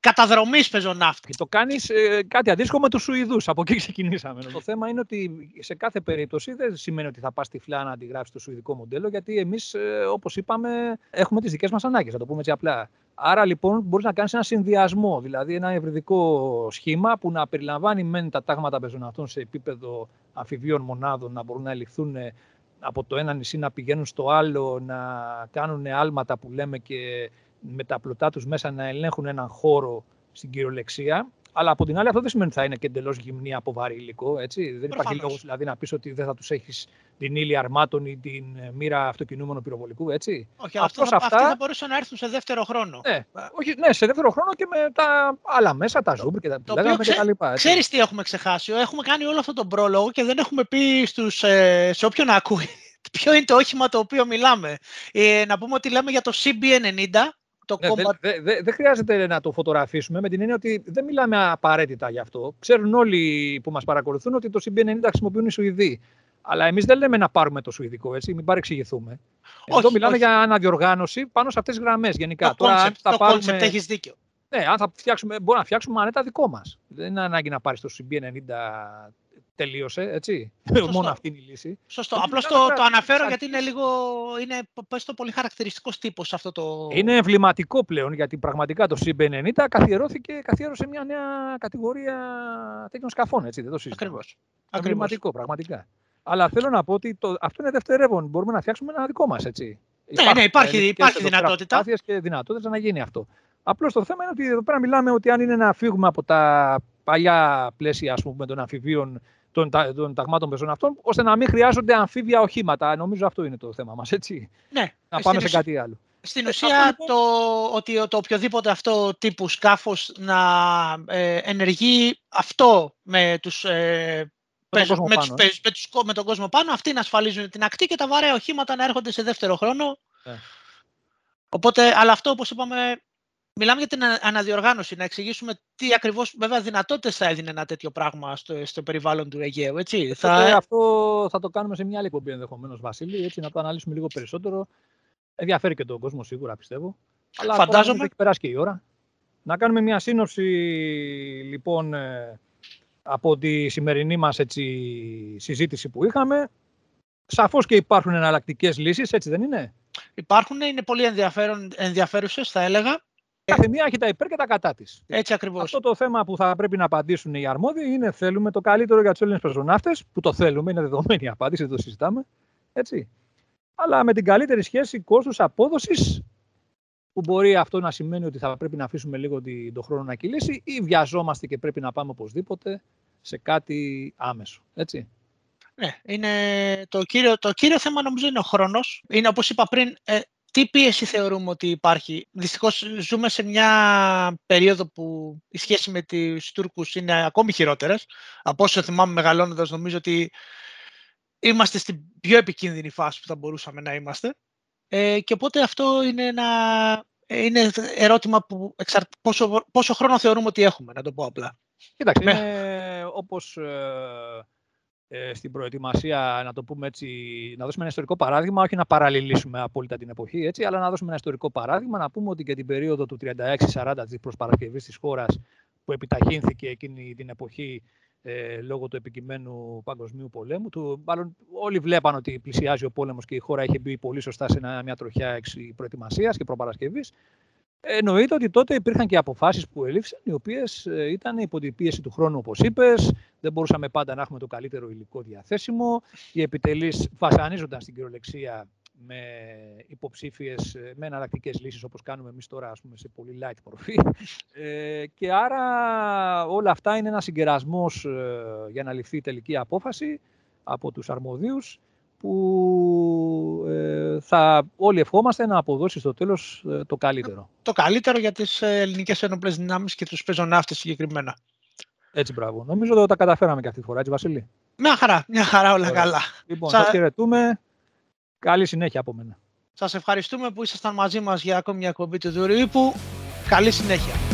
καταδρομής πεζοναύτη. Το κάνεις ε, κάτι αντίστοιχο με τους Σουηδούς. Από εκεί ξεκινήσαμε. Το θέμα είναι ότι σε κάθε περίπτωση δεν σημαίνει ότι θα πας τυφλά να αντιγράψεις το σουηδικό μοντέλο, γιατί εμείς, ε, όπως είπαμε, έχουμε τις δικές μας ανάγκες. Θα το πούμε έτσι απλά. Άρα λοιπόν μπορείς να κάνεις ένα συνδυασμό, δηλαδή ένα ευρυδικό σχήμα που να περιλαμβάνει μεν τα τάγματα πεζοναυτών σε επίπεδο αμφιβίων μονάδων να μπορούν να ελιχθούν από το ένα νησί να πηγαίνουν στο άλλο, να κάνουν άλματα που λέμε και με τα πλωτά τους μέσα να ελέγχουν έναν χώρο στην κυριολεξία. Αλλά από την άλλη, αυτό δεν σημαίνει ότι θα είναι και εντελώς γυμνή από βαρύ υλικό. Έτσι. Δεν υπάρχει λόγος δηλαδή, να πεις ότι δεν θα τους έχεις την ύλη αρμάτων ή την ε, μοίρα αυτοκινούμενου πυροβολικού. Έτσι. Όχι, αυτός θα, αυτά... αυτοί θα μπορούσαν να έρθουν σε δεύτερο χρόνο. Ναι, όχι, ναι, σε δεύτερο χρόνο και με τα άλλα μέσα, τα ζούμπρ και τα, το οποίο ξέ... λοιπά. Ξέρεις τι έχουμε ξεχάσει; Έχουμε κάνει όλο αυτό τον πρόλογο και δεν έχουμε πει στους, ε, σε όποιον ακούει ποιο είναι το όχημα το οποίο μιλάμε. Ε, να πούμε ότι λέμε για το CB90, το ναι, Δεν δε, δε, δε χρειάζεται να το φωτογραφίσουμε με την έννοια ότι δεν μιλάμε απαραίτητα γι' αυτό. Ξέρουν όλοι που μας παρακολουθούν ότι το CB90 χρησιμοποιούν οι Σουηδοί. Αλλά εμείς δεν λέμε να πάρουμε το Σουηδικό, έτσι, μην παρεξηγηθούμε. Όχι, Εδώ μιλάμε όχι. για αναδιοργάνωση πάνω σε αυτές τις γραμμές γενικά. Το Τώρα, concept, θα το πάρουμε... concept έχεις δίκιο. Ναι, αν θα φτιάξουμε, μπορούμε να φτιάξουμε ανέτα δικό μας. Δεν είναι ανάγκη να πάρεις το CB90 τελείωσε, έτσι. Σωστό. Μόνο αυτή είναι η λύση. Σωστό. Απλώς το, το αναφέρω γιατί είναι λίγο. Είναι πες το πολύ χαρακτηριστικός τύπος αυτό το. Είναι εμβληματικό πλέον γιατί πραγματικά το CB90 καθιερώθηκε, καθιέρωσε μια νέα κατηγορία τέτοιων σκαφών. Έτσι, δεν το συζητάμε. Ακριβώς. Εμβληματικό, πραγματικά. Αλλά θέλω να πω ότι το, αυτό είναι δευτερεύον. Μπορούμε να φτιάξουμε ένα δικό μας, έτσι. Ναι, ναι, υπάρχει, υπάρχει δυνατότητα. και δυνατότητες να γίνει αυτό. Απλώς το θέμα είναι ότι εδώ πέρα μιλάμε ότι αν είναι να φύγουμε από τα παλιά πλαίσια ας πούμε, των αμφιβίων των, των ταγμάτων πεζών αυτών, ώστε να μην χρειάζονται αμφίβια οχήματα. Νομίζω αυτό είναι το θέμα μας, έτσι. Ναι. Να πάμε σε κάτι άλλο. Στην ε, ουσία, λοιπόν- το, ότι το οποιοδήποτε αυτό τύπου σκάφος να ε, ενεργεί αυτό με τους, ε, με, τον με, τους, με, τους, με, τον κόσμο πάνω, αυτοί να ασφαλίζουν την ακτή και τα βαρέα οχήματα να έρχονται σε δεύτερο χρόνο. Ναι. Οπότε, αλλά αυτό όπως είπαμε Μιλάμε για την αναδιοργάνωση, να εξηγήσουμε τι ακριβώς βέβαια δυνατότητες θα έδινε ένα τέτοιο πράγμα στο, στο περιβάλλον του Αιγαίου. Έτσι. Θα... Αυτό θα το κάνουμε σε μια άλλη εκπομπή ενδεχομένως, Βασίλη, έτσι, να το αναλύσουμε λίγο περισσότερο. Ενδιαφέρει και τον κόσμο σίγουρα, πιστεύω. Αλλά Φαντάζομαι. Έχει περάσει και η ώρα. Να κάνουμε μια σύνοψη λοιπόν ε, από τη σημερινή μας έτσι, συζήτηση που είχαμε. Σαφώς και υπάρχουν εναλλακτικές λύσεις, έτσι δεν είναι; Υπάρχουν, είναι πολύ ενδιαφέρουσες θα έλεγα. Κάθε μία έχει τα υπέρ και τα κατά της. Έτσι ακριβώς. Αυτό το θέμα που θα πρέπει να απαντήσουν οι αρμόδιοι είναι θέλουμε το καλύτερο για τους Έλληνες πεζοναύτες, που το θέλουμε, είναι δεδομένη η απάντηση, δεν το συζητάμε. Έτσι. Αλλά με την καλύτερη σχέση κόστου-απόδοση, που μπορεί αυτό να σημαίνει ότι θα πρέπει να αφήσουμε λίγο τον χρόνο να κυλήσει, ή βιαζόμαστε και πρέπει να πάμε οπωσδήποτε σε κάτι άμεσο. Έτσι. Ναι, είναι το, κύριο, το κύριο θέμα νομίζω είναι ο χρόνος. Είναι όπως είπα πριν, ε, τι πίεση θεωρούμε ότι υπάρχει; Δυστυχώς ζούμε σε μια περίοδο που η σχέση με τους Τούρκους είναι ακόμη χειρότερες. Από όσο θυμάμαι μεγαλώνοντας νομίζω ότι είμαστε στην πιο επικίνδυνη φάση που θα μπορούσαμε να είμαστε. Ε, και οπότε αυτό είναι ένα είναι ερώτημα που εξαρ... πόσο, πόσο χρόνο θεωρούμε ότι έχουμε, να το πω απλά. Κοίταξε, είναι όπως ε, ε, στην προετοιμασία, να το πούμε έτσι, να δώσουμε ένα ιστορικό παράδειγμα, όχι να παραλληλήσουμε απόλυτα την εποχή, έτσι, αλλά να δώσουμε ένα ιστορικό παράδειγμα, να πούμε ότι και την περίοδο του 36-40 της προσπαρασκευής της χώρας, που επιταχύνθηκε εκείνη την εποχή ε, λόγω του επικειμένου παγκοσμίου πολέμου. Του, μάλλον όλοι βλέπαν ότι πλησιάζει ο πόλεμος και η χώρα είχε μπει πολύ σωστά σε μια τροχιά προετοιμασίας και προπαρασκευής. Εννοείται ότι τότε υπήρχαν και αποφάσεις που ελήφθησαν, οι οποίες ε, ήταν υπό την πίεση του χρόνου, όπως είπες. Δεν μπορούσαμε πάντα να έχουμε το καλύτερο υλικό διαθέσιμο. Οι επιτελείς βασανίζονταν στην κυριολεξία με υποψήφιες, ε, με εναλλακτικές λύσεις όπως κάνουμε εμείς τώρα ας πούμε, σε πολύ light μορφή. Ε, και άρα όλα αυτά είναι ένας συγκερασμός ε, για να ληφθεί η τελική απόφαση από τους αρμοδίους που ε, θα όλοι ευχόμαστε να αποδώσει στο τέλος ε, το καλύτερο. Το καλύτερο για τις ελληνικές ενόπλες δυνάμεις και τους πεζοναύτες συγκεκριμένα. Έτσι, μπράβο. Νομίζω ότι τα καταφέραμε και αυτή τη φορά, έτσι, Βασίλη; Μια χαρά, μια χαρά όλα καλά. Λοιπόν, Σας... σας χαιρετούμε. Καλή συνέχεια από μένα. Σας ευχαριστούμε που ήσασταν μαζί μας για ακόμη μια εκπομπή του Δουριού Καλή συνέχεια.